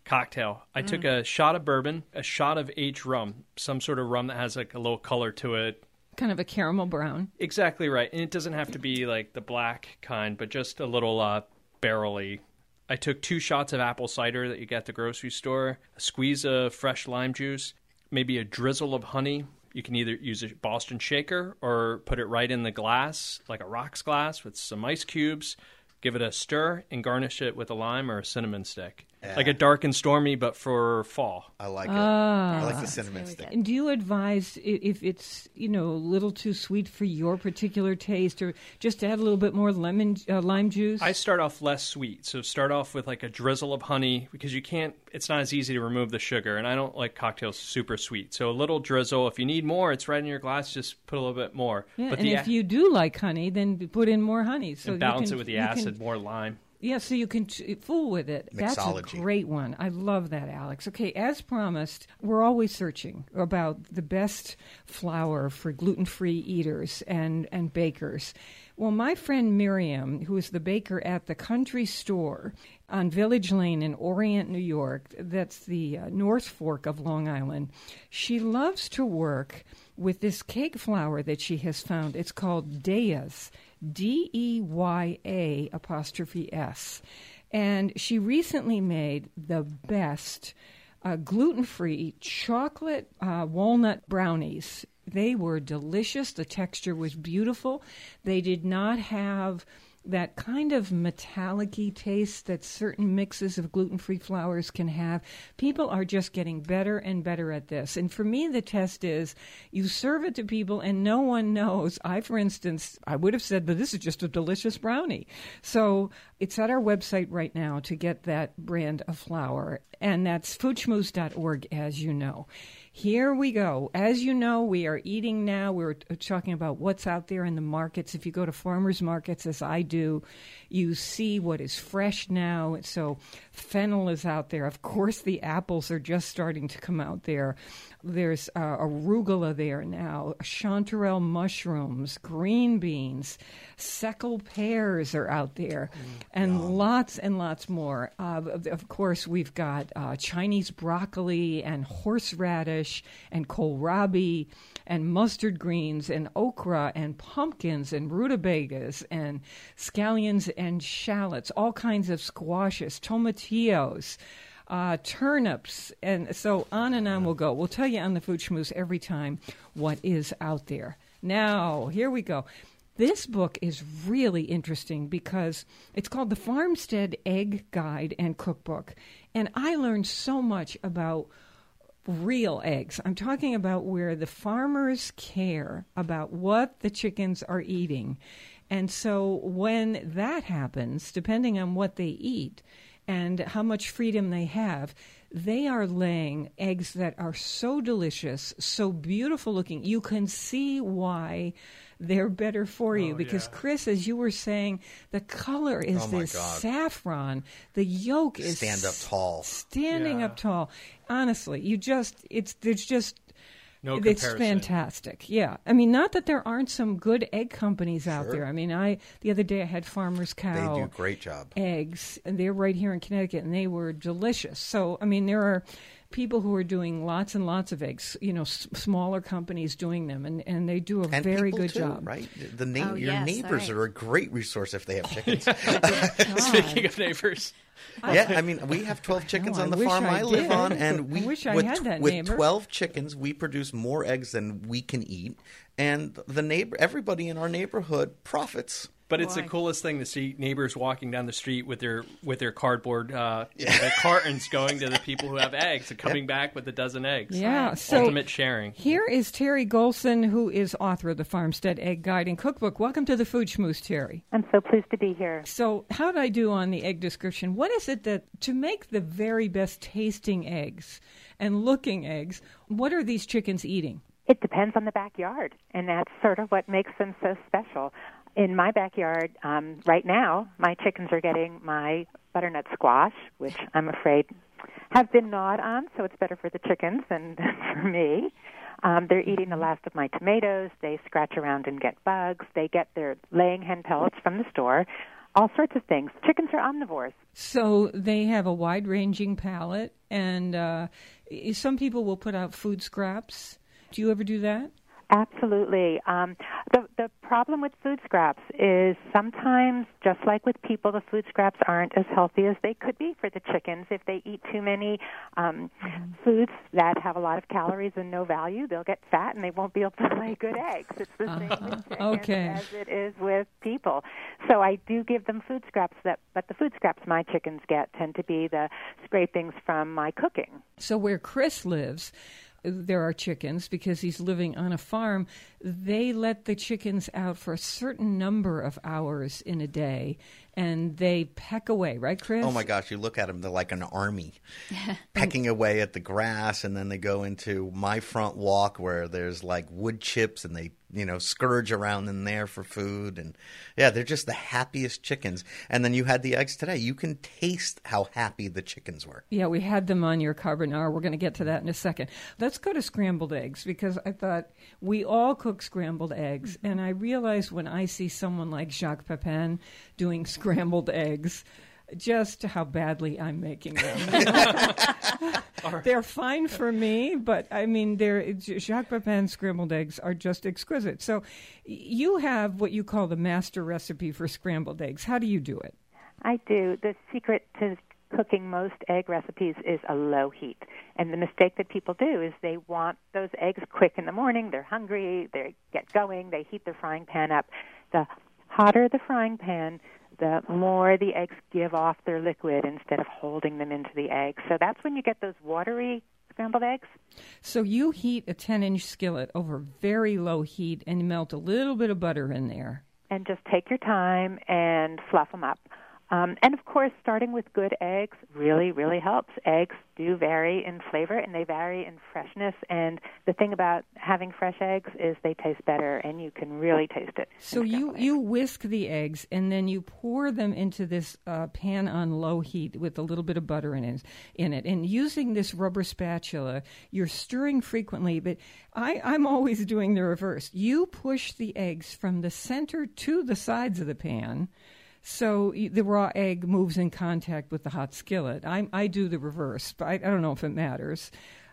Speaker 2: cocktail. I took a shot of bourbon, a shot of H rum, some sort of rum that has like a little color to it.
Speaker 1: Kind of a caramel brown.
Speaker 2: Exactly right, and it doesn't have to be like the black kind, but just a little uh, barrely. I took two shots of apple cider that you get at the grocery store, a squeeze of fresh lime juice, maybe a drizzle of honey. You can either use a Boston shaker or put it right in the glass, like a rocks glass with some ice cubes. Give it a stir and garnish it with a lime or a cinnamon stick. Like a dark and stormy, but for fall.
Speaker 3: I like it.
Speaker 1: Ah.
Speaker 3: I like the cinnamon
Speaker 4: really
Speaker 3: stick.
Speaker 1: And do you advise if it's you know a little too sweet for your particular taste, or just add a little bit more lemon uh, lime juice?
Speaker 2: I start off less sweet, so start off with like a drizzle of honey because you can't. It's not as easy to remove the sugar, and I don't like cocktails super sweet. So a little drizzle. If you need more, it's right in your glass. Just put a little bit more.
Speaker 1: yeah,
Speaker 2: but
Speaker 1: and
Speaker 2: the
Speaker 1: if you do like honey, then put in more honey. So
Speaker 2: and
Speaker 1: you
Speaker 2: balance
Speaker 1: can-
Speaker 2: it with the
Speaker 1: you can-
Speaker 2: acid, more lime.
Speaker 1: Yeah, so you can t- fool with it. That's a great one. I love that, Alex. Okay, as promised, we're always searching about the best flour for gluten-free eaters and and bakers. Well, my friend Miriam, who is the baker at the Country Store on Village Lane in Orient, New York, that's the uh, North Fork of Long Island, she loves to work with this cake flour that she has found. It's called Deya's, D E Y A apostrophe S. And she recently made the best uh, gluten free chocolate uh, walnut brownies. They were delicious. The texture was beautiful. They did not have that kind of metallic taste that certain mixes of gluten free flours can have. People are just getting better and better at this. And for me, the test is you serve it to people and no one knows. I, for instance, I would have said, but this is just a delicious brownie. So it's at our website right now to get that brand of flour. And that's foodschmooze.org, as you know. Here we go. As you know, we are eating now. We're talking about what's out there in the markets. If you go to farmers markets, as I do, you see what is fresh now. So fennel is out there. Of course, the apples are just starting to come out there. There's uh, arugula there now, chanterelle mushrooms, green beans, seckel pears are out there, and lots and lots more. Uh, of, of course, we've got uh, Chinese broccoli and horseradish and kohlrabi and mustard greens and okra and pumpkins and rutabagas and scallions and shallots, all kinds of squashes, tomatillos uh, turnips, and so on and on we'll go. We'll tell you on the Food Schmooze every time what is out there. Now, here we go. This book is really interesting because it's called The Farmstead Egg Guide and Cookbook. And I learned so much about real eggs. I'm talking about where the farmers care about what the chickens are eating. And so when that happens, depending on what they eat and how much freedom they have, they are laying eggs that are so delicious, so beautiful looking. You can see why they're better for you oh, because Chris, as you were saying, the color is
Speaker 3: Oh,
Speaker 1: this
Speaker 3: God.
Speaker 1: saffron. The yolk is
Speaker 3: Stand up tall.
Speaker 1: standing
Speaker 2: Yeah.
Speaker 1: up tall. Honestly, you just it's there's just
Speaker 2: No
Speaker 1: it's fantastic. Yeah, I mean, not that there aren't some good egg companies out there. I mean, I the other day I had Farmers Cow.
Speaker 3: They
Speaker 1: Cow
Speaker 3: do a great job.
Speaker 1: eggs, and they're right here in Connecticut, and they were delicious. So, I mean, there are people who are doing lots and lots of eggs. You know, s- smaller companies doing them, and, and they do a
Speaker 3: And
Speaker 1: very good
Speaker 3: too,
Speaker 1: job.
Speaker 3: right? The na-
Speaker 4: Oh,
Speaker 3: your
Speaker 4: yes,
Speaker 3: neighbors
Speaker 4: right.
Speaker 3: are a great resource if they have chickens.
Speaker 2: Speaking of neighbors,
Speaker 3: yeah, I mean, we have 12 chickens
Speaker 1: I
Speaker 3: on the farm
Speaker 1: I
Speaker 3: I, live
Speaker 1: did.
Speaker 3: on, and we
Speaker 1: I wish I
Speaker 3: with,
Speaker 1: had that
Speaker 3: with 12 chickens, we produce more eggs than we can eat, and the neighbor, everybody in our neighborhood profits.
Speaker 2: But it's the coolest thing to see neighbors walking down the street with their with their cardboard uh, their cartons going to the people who have eggs and coming back with a dozen eggs.
Speaker 1: Yeah, so
Speaker 2: ultimate sharing.
Speaker 1: Here is Terry Golson, who is author of the Farmstead Egg Guide and Cookbook. Welcome to the Food Schmooze, Terry.
Speaker 7: I'm so pleased to be here.
Speaker 1: So, how did I do on the egg description? What is it that to make the very best tasting eggs and looking eggs? What are these chickens eating?
Speaker 7: It depends on the backyard, and that's sort of what makes them so special. In my backyard, um, right now, my chickens are getting my butternut squash, which I'm afraid have been gnawed on, so it's better for the chickens than for me. Um, they're eating the last of my tomatoes. They scratch around and get bugs. They get their laying hen pellets from the store. All sorts of things. Chickens are omnivores.
Speaker 1: So they have a wide-ranging palate, and uh, some people will put out food scraps. Do you ever do that?
Speaker 7: Absolutely. Um, the the problem with food scraps is sometimes, just like with people, the food scraps aren't as healthy as they could be for the chickens. If they eat too many um, foods that have a lot of calories and no value, they'll get fat and they won't be able to lay good eggs. It's the same with chickens
Speaker 1: Okay.
Speaker 7: as it is with people. So I do give them food scraps that, but the food scraps my chickens get tend to be the scrapings from my cooking.
Speaker 1: So where Chris lives, there are chickens because he's living on a farm. They let the chickens out for a certain number of hours in a day, and they peck away. Right, Chris?
Speaker 3: Oh my gosh, you look at them, they're like an army pecking away at the grass. And then they go into my front walk where there's like wood chips and they, you know, scourge around in there for food. And yeah, they're just the happiest chickens. And then you had the eggs today. You can taste how happy the chickens were.
Speaker 1: Yeah, we had them on your carbonara. We're going to get to that in a second. Let's go to scrambled eggs because I thought we all cook scrambled eggs, mm-hmm. and I realize when I see someone like Jacques Pepin doing scrambled eggs. Just how badly I'm making them. they're fine for me, but I mean, they're Jacques Pepin scrambled eggs are just exquisite. So, you have what you call the master recipe for scrambled eggs. How do you do it?
Speaker 7: I do. The secret to cooking most egg recipes is a low heat. And the mistake that people do is they want those eggs quick in the morning. They're hungry. They get going. They heat their frying pan up. The hotter the frying pan, the more the eggs give off their liquid instead of holding them into the egg. So that's when you get those watery scrambled eggs.
Speaker 1: So you heat a 10 inch skillet over very low heat and melt a little bit of butter in there.
Speaker 7: and just take your time and fluff them up. Um, and of course, starting with good eggs really, really helps. Eggs do vary in flavor and they vary in freshness. And the thing about having fresh eggs is they taste better, and you can really taste it.
Speaker 1: So you, you whisk the eggs and then you pour them into this uh, pan on low heat with a little bit of butter in it, in it. And using this rubber spatula, you're stirring frequently, but I, I'm always doing the reverse. You push the eggs from the center to the sides of the pan. So the raw egg moves in contact with the hot skillet. I, I do the reverse, but I, I don't know if it matters.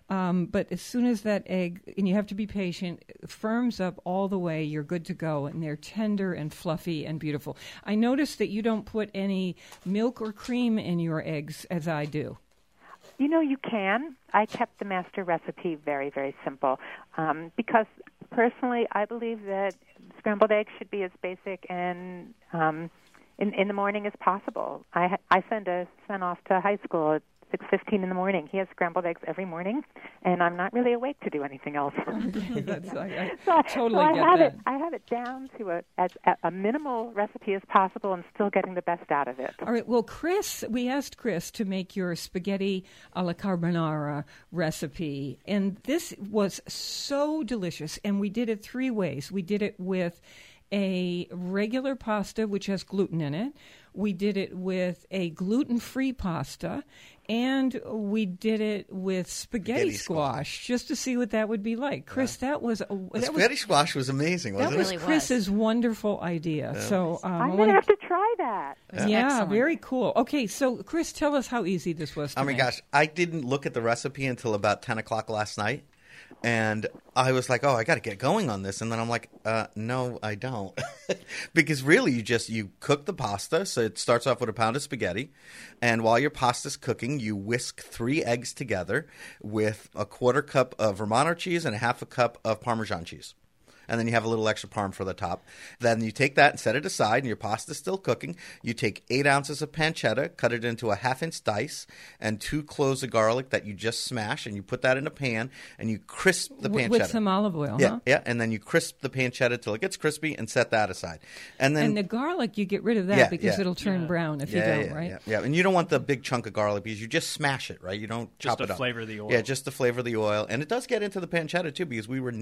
Speaker 1: Um, but as soon as that egg, and you have to be patient, firms up all the way, you're good to go, and they're tender and fluffy and beautiful. I noticed that you don't put any milk or cream in your eggs, as I do.
Speaker 7: You know, you can. I kept the master recipe very, very simple um, because personally, I believe that scrambled eggs should be as basic and um, in in the morning as possible. I I send a son off to high school at six fifteen in the morning. He has scrambled eggs every morning, and I'm not really awake to do anything else.
Speaker 1: That's, I,
Speaker 7: so,
Speaker 1: I
Speaker 7: I-
Speaker 1: totally
Speaker 7: so I
Speaker 1: get
Speaker 7: have
Speaker 1: that.
Speaker 7: it. I have it down to a as a minimal recipe as possible, and still getting the best out of it.
Speaker 1: All right. Well, Chris, we asked Chris to make your spaghetti alla carbonara recipe, and this was so delicious. And we did it three ways. We did it with a regular pasta, which has gluten in it. We did it with a gluten-free pasta, and we did it with spaghetti,
Speaker 3: Spaghetti
Speaker 1: squash,
Speaker 3: squash.
Speaker 1: just to see what that would be like. Chris, that was a,
Speaker 3: The
Speaker 1: that was
Speaker 3: spaghetti squash was amazing,
Speaker 1: that
Speaker 3: wasn't
Speaker 1: was
Speaker 3: it?
Speaker 4: really was.
Speaker 1: Chris's wonderful idea. So um, I
Speaker 7: I'm going to have to try that.
Speaker 1: yeah,
Speaker 4: excellent.
Speaker 1: very cool. Okay, so Chris, tell us how easy this was. To
Speaker 3: Oh my
Speaker 1: make.
Speaker 3: gosh, I didn't look at the recipe until about ten o'clock last night, and I was like, "Oh, I got to get going on this." And then I'm like, uh, "No, I don't," because really, you just you cook the pasta. So it starts off with a pound of spaghetti, and while your pasta's cooking, you whisk three eggs together with a quarter cup of Romano cheese and a half a cup of Parmesan cheese and then you have a little extra parm for the top. Then you take that and set it aside, and your pasta's still cooking. You take eight ounces of pancetta, cut it into a half inch dice, and two cloves of garlic that you just smash, and you put that in a pan, and you crisp the pancetta.
Speaker 1: with some olive oil,
Speaker 3: yeah,
Speaker 1: huh?
Speaker 3: yeah, and then you crisp the pancetta till it gets crispy, and set that aside. And then
Speaker 1: And the garlic, you get rid of that
Speaker 3: Yeah,
Speaker 1: because
Speaker 3: yeah.
Speaker 1: it'll turn brown if
Speaker 3: yeah,
Speaker 1: you don't,
Speaker 3: yeah,
Speaker 1: right?
Speaker 3: Yeah, yeah, and you don't want the big chunk of garlic because you just smash it, right? You don't
Speaker 2: Just
Speaker 3: chop it up.
Speaker 2: flavor the oil.
Speaker 3: Yeah, just to flavor the oil, and it does get into the pancetta too because we were,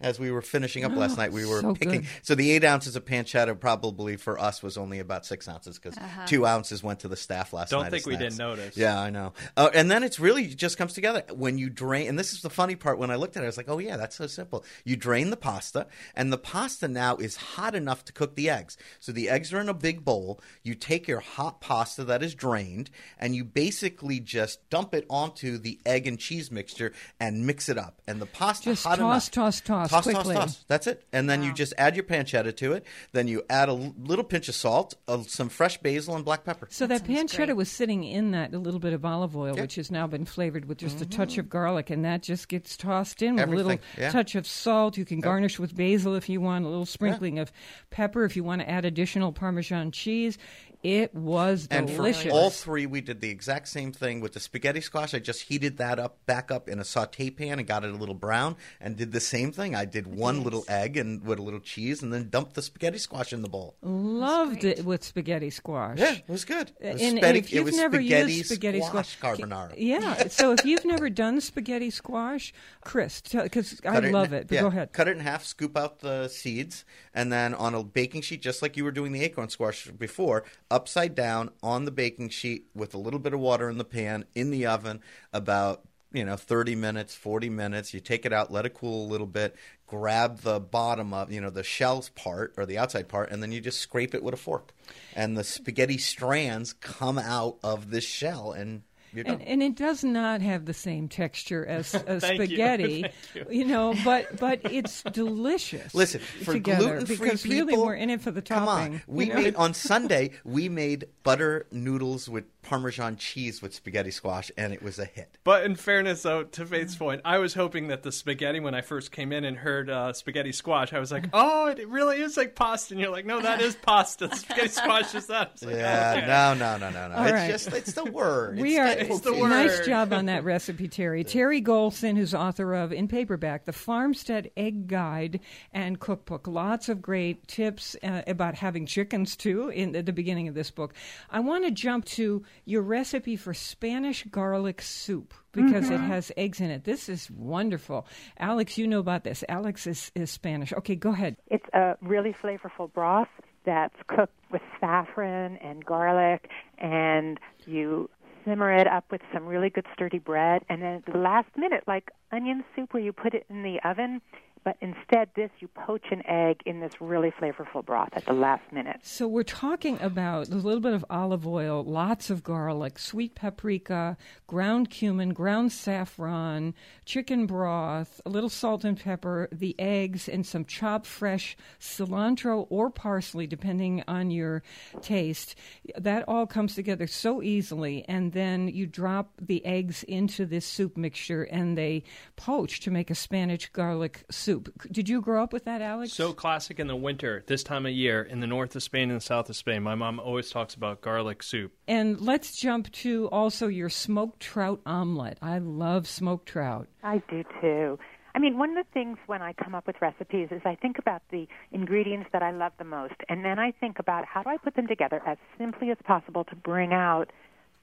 Speaker 3: as we were finishing up up last night. We were
Speaker 1: So
Speaker 3: picking.
Speaker 1: good.
Speaker 3: So the eight ounces of pancetta probably for us was only about six ounces because two ounces went to the staff last night.
Speaker 2: Don't
Speaker 3: think
Speaker 2: we didn't notice.
Speaker 3: Yeah, I know. Uh, and then it's really just comes together when you drain. And this is the funny part. When I looked at it, I was like, "Oh yeah, that's so simple." You drain the pasta, and the pasta now is hot enough to cook the eggs. So the eggs are in a big bowl. You take your hot pasta that is drained, and you basically just dump it onto the egg and cheese mixture and mix it up. And the pasta
Speaker 1: Just
Speaker 3: hot
Speaker 1: toss,
Speaker 3: enough.
Speaker 1: toss, toss
Speaker 3: toss,
Speaker 1: quickly.
Speaker 3: toss, toss. That's it. And then you just add your pancetta to it. Then you add a l- little pinch of salt, uh, some fresh basil, and black pepper.
Speaker 1: So that,
Speaker 4: sounds
Speaker 1: pancetta
Speaker 4: great.
Speaker 1: was sitting in that a little bit of olive oil,
Speaker 3: Yeah. Mm-hmm.
Speaker 1: which has now been flavored with just a touch of garlic, and that just gets tossed in with a little
Speaker 3: yeah.
Speaker 1: touch of salt. You can garnish with basil if you want, a little sprinkling of pepper if you want to add additional Parmesan cheese. It was delicious.
Speaker 3: And for all three, we did the exact same thing with the spaghetti squash. I just heated that up back up in a saute pan and got it a little brown, and did the same thing. I did one little egg and with a little cheese, and then dumped the spaghetti squash in the bowl.
Speaker 1: Loved it with spaghetti squash.
Speaker 3: Yeah, it was good. It was,
Speaker 1: and,
Speaker 3: spaghetti,
Speaker 1: and if you've
Speaker 3: was
Speaker 1: never
Speaker 3: spaghetti,
Speaker 1: used spaghetti
Speaker 3: squash,
Speaker 1: squash,
Speaker 3: carbonara.
Speaker 1: yeah. So if you've never done spaghetti squash, Chris, because I
Speaker 3: Cut in-
Speaker 1: love it. But
Speaker 3: yeah,
Speaker 1: go ahead.
Speaker 3: Cut it in half, scoop out the seeds, and then on a baking sheet, just like you were doing the acorn squash before, upside down on the baking sheet with a little bit of water in the pan in the oven about you know 30 minutes 40 minutes you take it out let it cool a little bit grab the bottom of you know the shells part or the outside part and then you just scrape it with a fork and the spaghetti strands come out of this shell and.
Speaker 1: And, and it does not have the same texture as, as
Speaker 2: Thank you.
Speaker 1: spaghetti,
Speaker 2: Thank
Speaker 1: know. But but it's delicious.
Speaker 3: Listen, for
Speaker 1: together
Speaker 3: gluten-free people,
Speaker 1: really we're in it for the topping.
Speaker 3: Come on, we
Speaker 1: you know?
Speaker 3: made on Sunday. We made butter noodles with Parmesan cheese with spaghetti squash, and it was a hit.
Speaker 2: But in fairness, though, to Faith's point, I was hoping that the spaghetti, when I first came in and heard uh, spaghetti squash, I was like, oh, it really is like pasta. And you're like, no, that is pasta. Spaghetti squash is that. Like,
Speaker 3: Yeah,
Speaker 2: okay.
Speaker 3: no, no, no, no, no.
Speaker 1: All
Speaker 3: it's
Speaker 1: right.
Speaker 3: just it's the word.
Speaker 1: We
Speaker 3: it's
Speaker 1: are
Speaker 2: It's the
Speaker 1: nice job on that recipe, Terry. Terry Golson, who's author of in paperback the Farmstead Egg Guide and Cookbook. Lots of great tips uh, about having chickens too in at the beginning of this book. I want to jump to your recipe for Spanish garlic soup because it mm-hmm. has eggs in it. This is wonderful. Alex, you know about this. Alex is, is Spanish. Okay, go ahead.
Speaker 7: It's a really flavorful broth that's cooked with saffron and garlic, and you simmer it up with some really good sturdy bread, and then at the last minute, like onion soup, where you put it in the oven. But instead, this you poach an egg in this really flavorful broth at the last minute.
Speaker 1: So we're talking about a little bit of olive oil, lots of garlic, sweet paprika, ground cumin, ground saffron, chicken broth, a little salt and pepper, the eggs, and some chopped fresh cilantro or parsley, depending on your taste. That all comes together so easily, and then you drop the eggs into this soup mixture, and they poach to make a Spanish garlic soup. Did you grow up with that, Alex?
Speaker 2: So classic in the winter, this time of year, in the north of Spain and the south of Spain. My mom always talks about garlic soup.
Speaker 1: And let's jump to also your smoked trout omelet. I love smoked trout.
Speaker 7: I do too. I mean, one of the things when I come up with recipes is I think about the ingredients that I love the most, and then I think about how do I put them together as simply as possible to bring out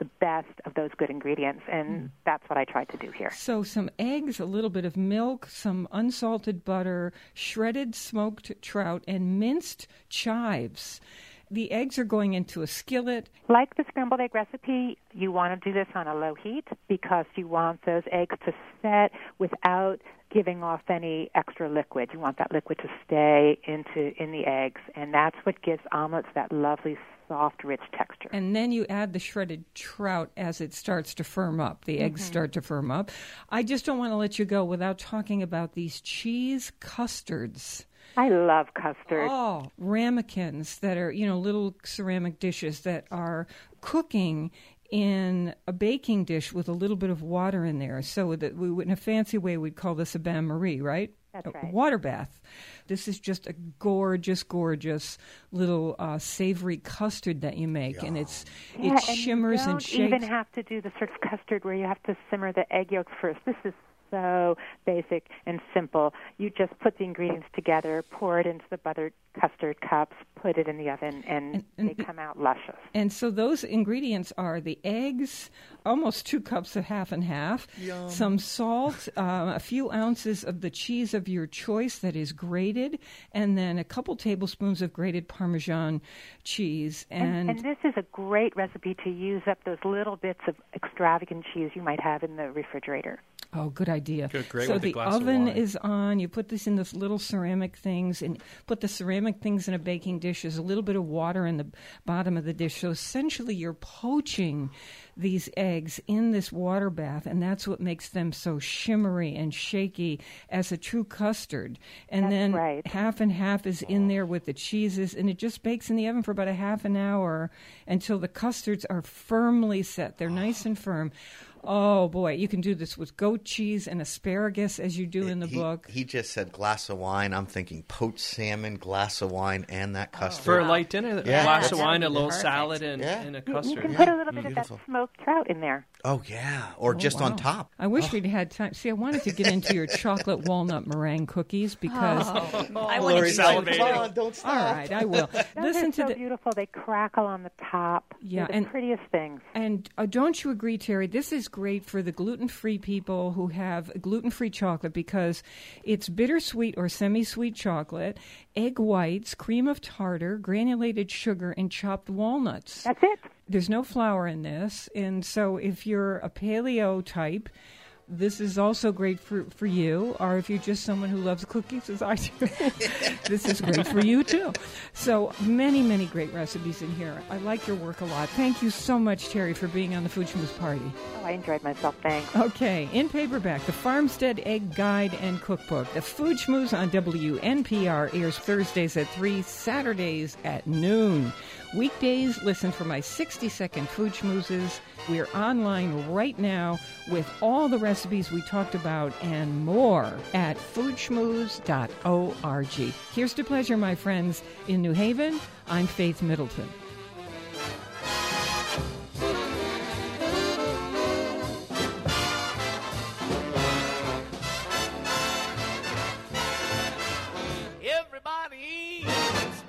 Speaker 7: the best of those good ingredients, and hmm. that's what I tried to do here.
Speaker 1: So, some eggs, a little bit of milk, some unsalted butter, shredded smoked trout, and minced chives. The eggs are going into a skillet.
Speaker 7: Like the scrambled egg recipe, you want to do this on a low heat because you want those eggs to set without giving off any extra liquid. You want that liquid to stay into in the eggs, and that's what gives omelets that lovely soft, rich texture.
Speaker 1: And then you add the shredded trout as it starts to firm up. The eggs mm-hmm. start to firm up. I just don't want to let you go without talking about these cheese custards.
Speaker 7: I love custard.
Speaker 1: Oh, ramekins that are, you know, little ceramic dishes that are cooking in a baking dish with a little bit of water in there. So that we would, in a fancy way, we'd call this a bain marie, right?
Speaker 7: That's
Speaker 1: A
Speaker 7: right.
Speaker 1: water bath. This is just a gorgeous, gorgeous little uh, savory custard that you make, and it's
Speaker 7: Yeah,
Speaker 1: it
Speaker 7: and
Speaker 1: shimmers
Speaker 7: you don't
Speaker 1: and
Speaker 7: even have to do the sort of custard where you have to simmer the egg yolks first. This is so basic and simple. You just put the ingredients together, pour it into the buttered custard cups, put it in the oven, and,
Speaker 1: And- and
Speaker 7: they come out luscious.
Speaker 1: And so those ingredients are the eggs, almost two cups of half and half, some salt, uh, a few ounces of the cheese of your choice that is grated, and then a couple tablespoons of grated Parmesan cheese.
Speaker 7: And,
Speaker 1: And,
Speaker 7: and this is a great recipe to use up those little bits of extravagant cheese you might have in the refrigerator.
Speaker 1: Oh, good idea.
Speaker 2: Good, great
Speaker 1: so
Speaker 2: with a
Speaker 1: the
Speaker 2: glass of
Speaker 1: oven
Speaker 2: wine.
Speaker 1: is on. You put this in those little ceramic things, and put the ceramic things in a baking dish. There's a little bit of water in the bottom of the dish. So essentially, you're poaching these eggs in this water bath, and that's what makes them so shimmery and shaky as a true custard. And
Speaker 7: That's
Speaker 1: then
Speaker 7: right.
Speaker 1: half and half is in there with the cheeses, and it just bakes in the oven for about a half an hour until the custards are firmly set. They're nice and firm. Oh boy, you can do this with goat cheese and asparagus as you do in the
Speaker 3: he,
Speaker 1: book.
Speaker 3: He just said glass of wine. I'm thinking poached salmon, glass of wine, and that custard.
Speaker 2: For a light dinner, a
Speaker 3: Yeah.
Speaker 2: glass of wine, a little
Speaker 4: perfect.
Speaker 2: salad, and,
Speaker 3: Yeah.
Speaker 2: and a
Speaker 7: custard. you can put a little bit
Speaker 3: Beautiful.
Speaker 7: of that smoked trout in there.
Speaker 3: oh yeah, or just
Speaker 1: Oh,
Speaker 3: on top.
Speaker 1: I wish we'd had time. See, I wanted to get into your chocolate walnut meringue cookies because.
Speaker 4: I
Speaker 3: Lori,
Speaker 4: want to
Speaker 3: no,
Speaker 2: salivating.
Speaker 3: come on, don't stop.
Speaker 1: All right, I will.
Speaker 7: Those
Speaker 1: Listen
Speaker 7: are
Speaker 1: to
Speaker 7: so
Speaker 1: the.
Speaker 7: beautiful. They crackle on the top.
Speaker 1: Yeah,
Speaker 7: They're the
Speaker 1: and-
Speaker 7: prettiest things.
Speaker 1: And uh, don't you agree, Terry? This is great for the gluten free people who have gluten free chocolate because it's bittersweet or semi sweet chocolate, egg whites, cream of tartar, granulated sugar, and chopped walnuts.
Speaker 7: That's it.
Speaker 1: There's no flour in this. And so if you're a paleo type, this is also great for, for you, or if you're just someone who loves cookies as I do, this is great for you too. So many, many great recipes in here. I like your work a lot. Thank you so much, Terry, for being on the Food Schmooze Party.
Speaker 7: Oh, I enjoyed myself. Thanks.
Speaker 1: Okay, in paperback, the Farmstead Egg Guide and Cookbook. The Food Schmooze on WNPR airs Thursdays at 3, Saturdays at noon. Weekdays, listen for my 60 second Food Schmoozes. We're online right now with all the recipes we talked about and more at foodschmooze.org. Here's to pleasure, my friends. In New Haven, I'm Faith Middleton.
Speaker 6: Everybody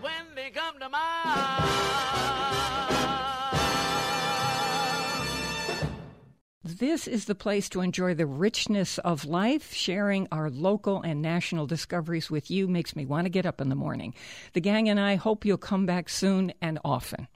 Speaker 6: when they come to mind.
Speaker 1: This is the place to enjoy the richness of life. Sharing our local and national discoveries with you makes me want to get up in the morning. The gang and I hope you'll come back soon and often.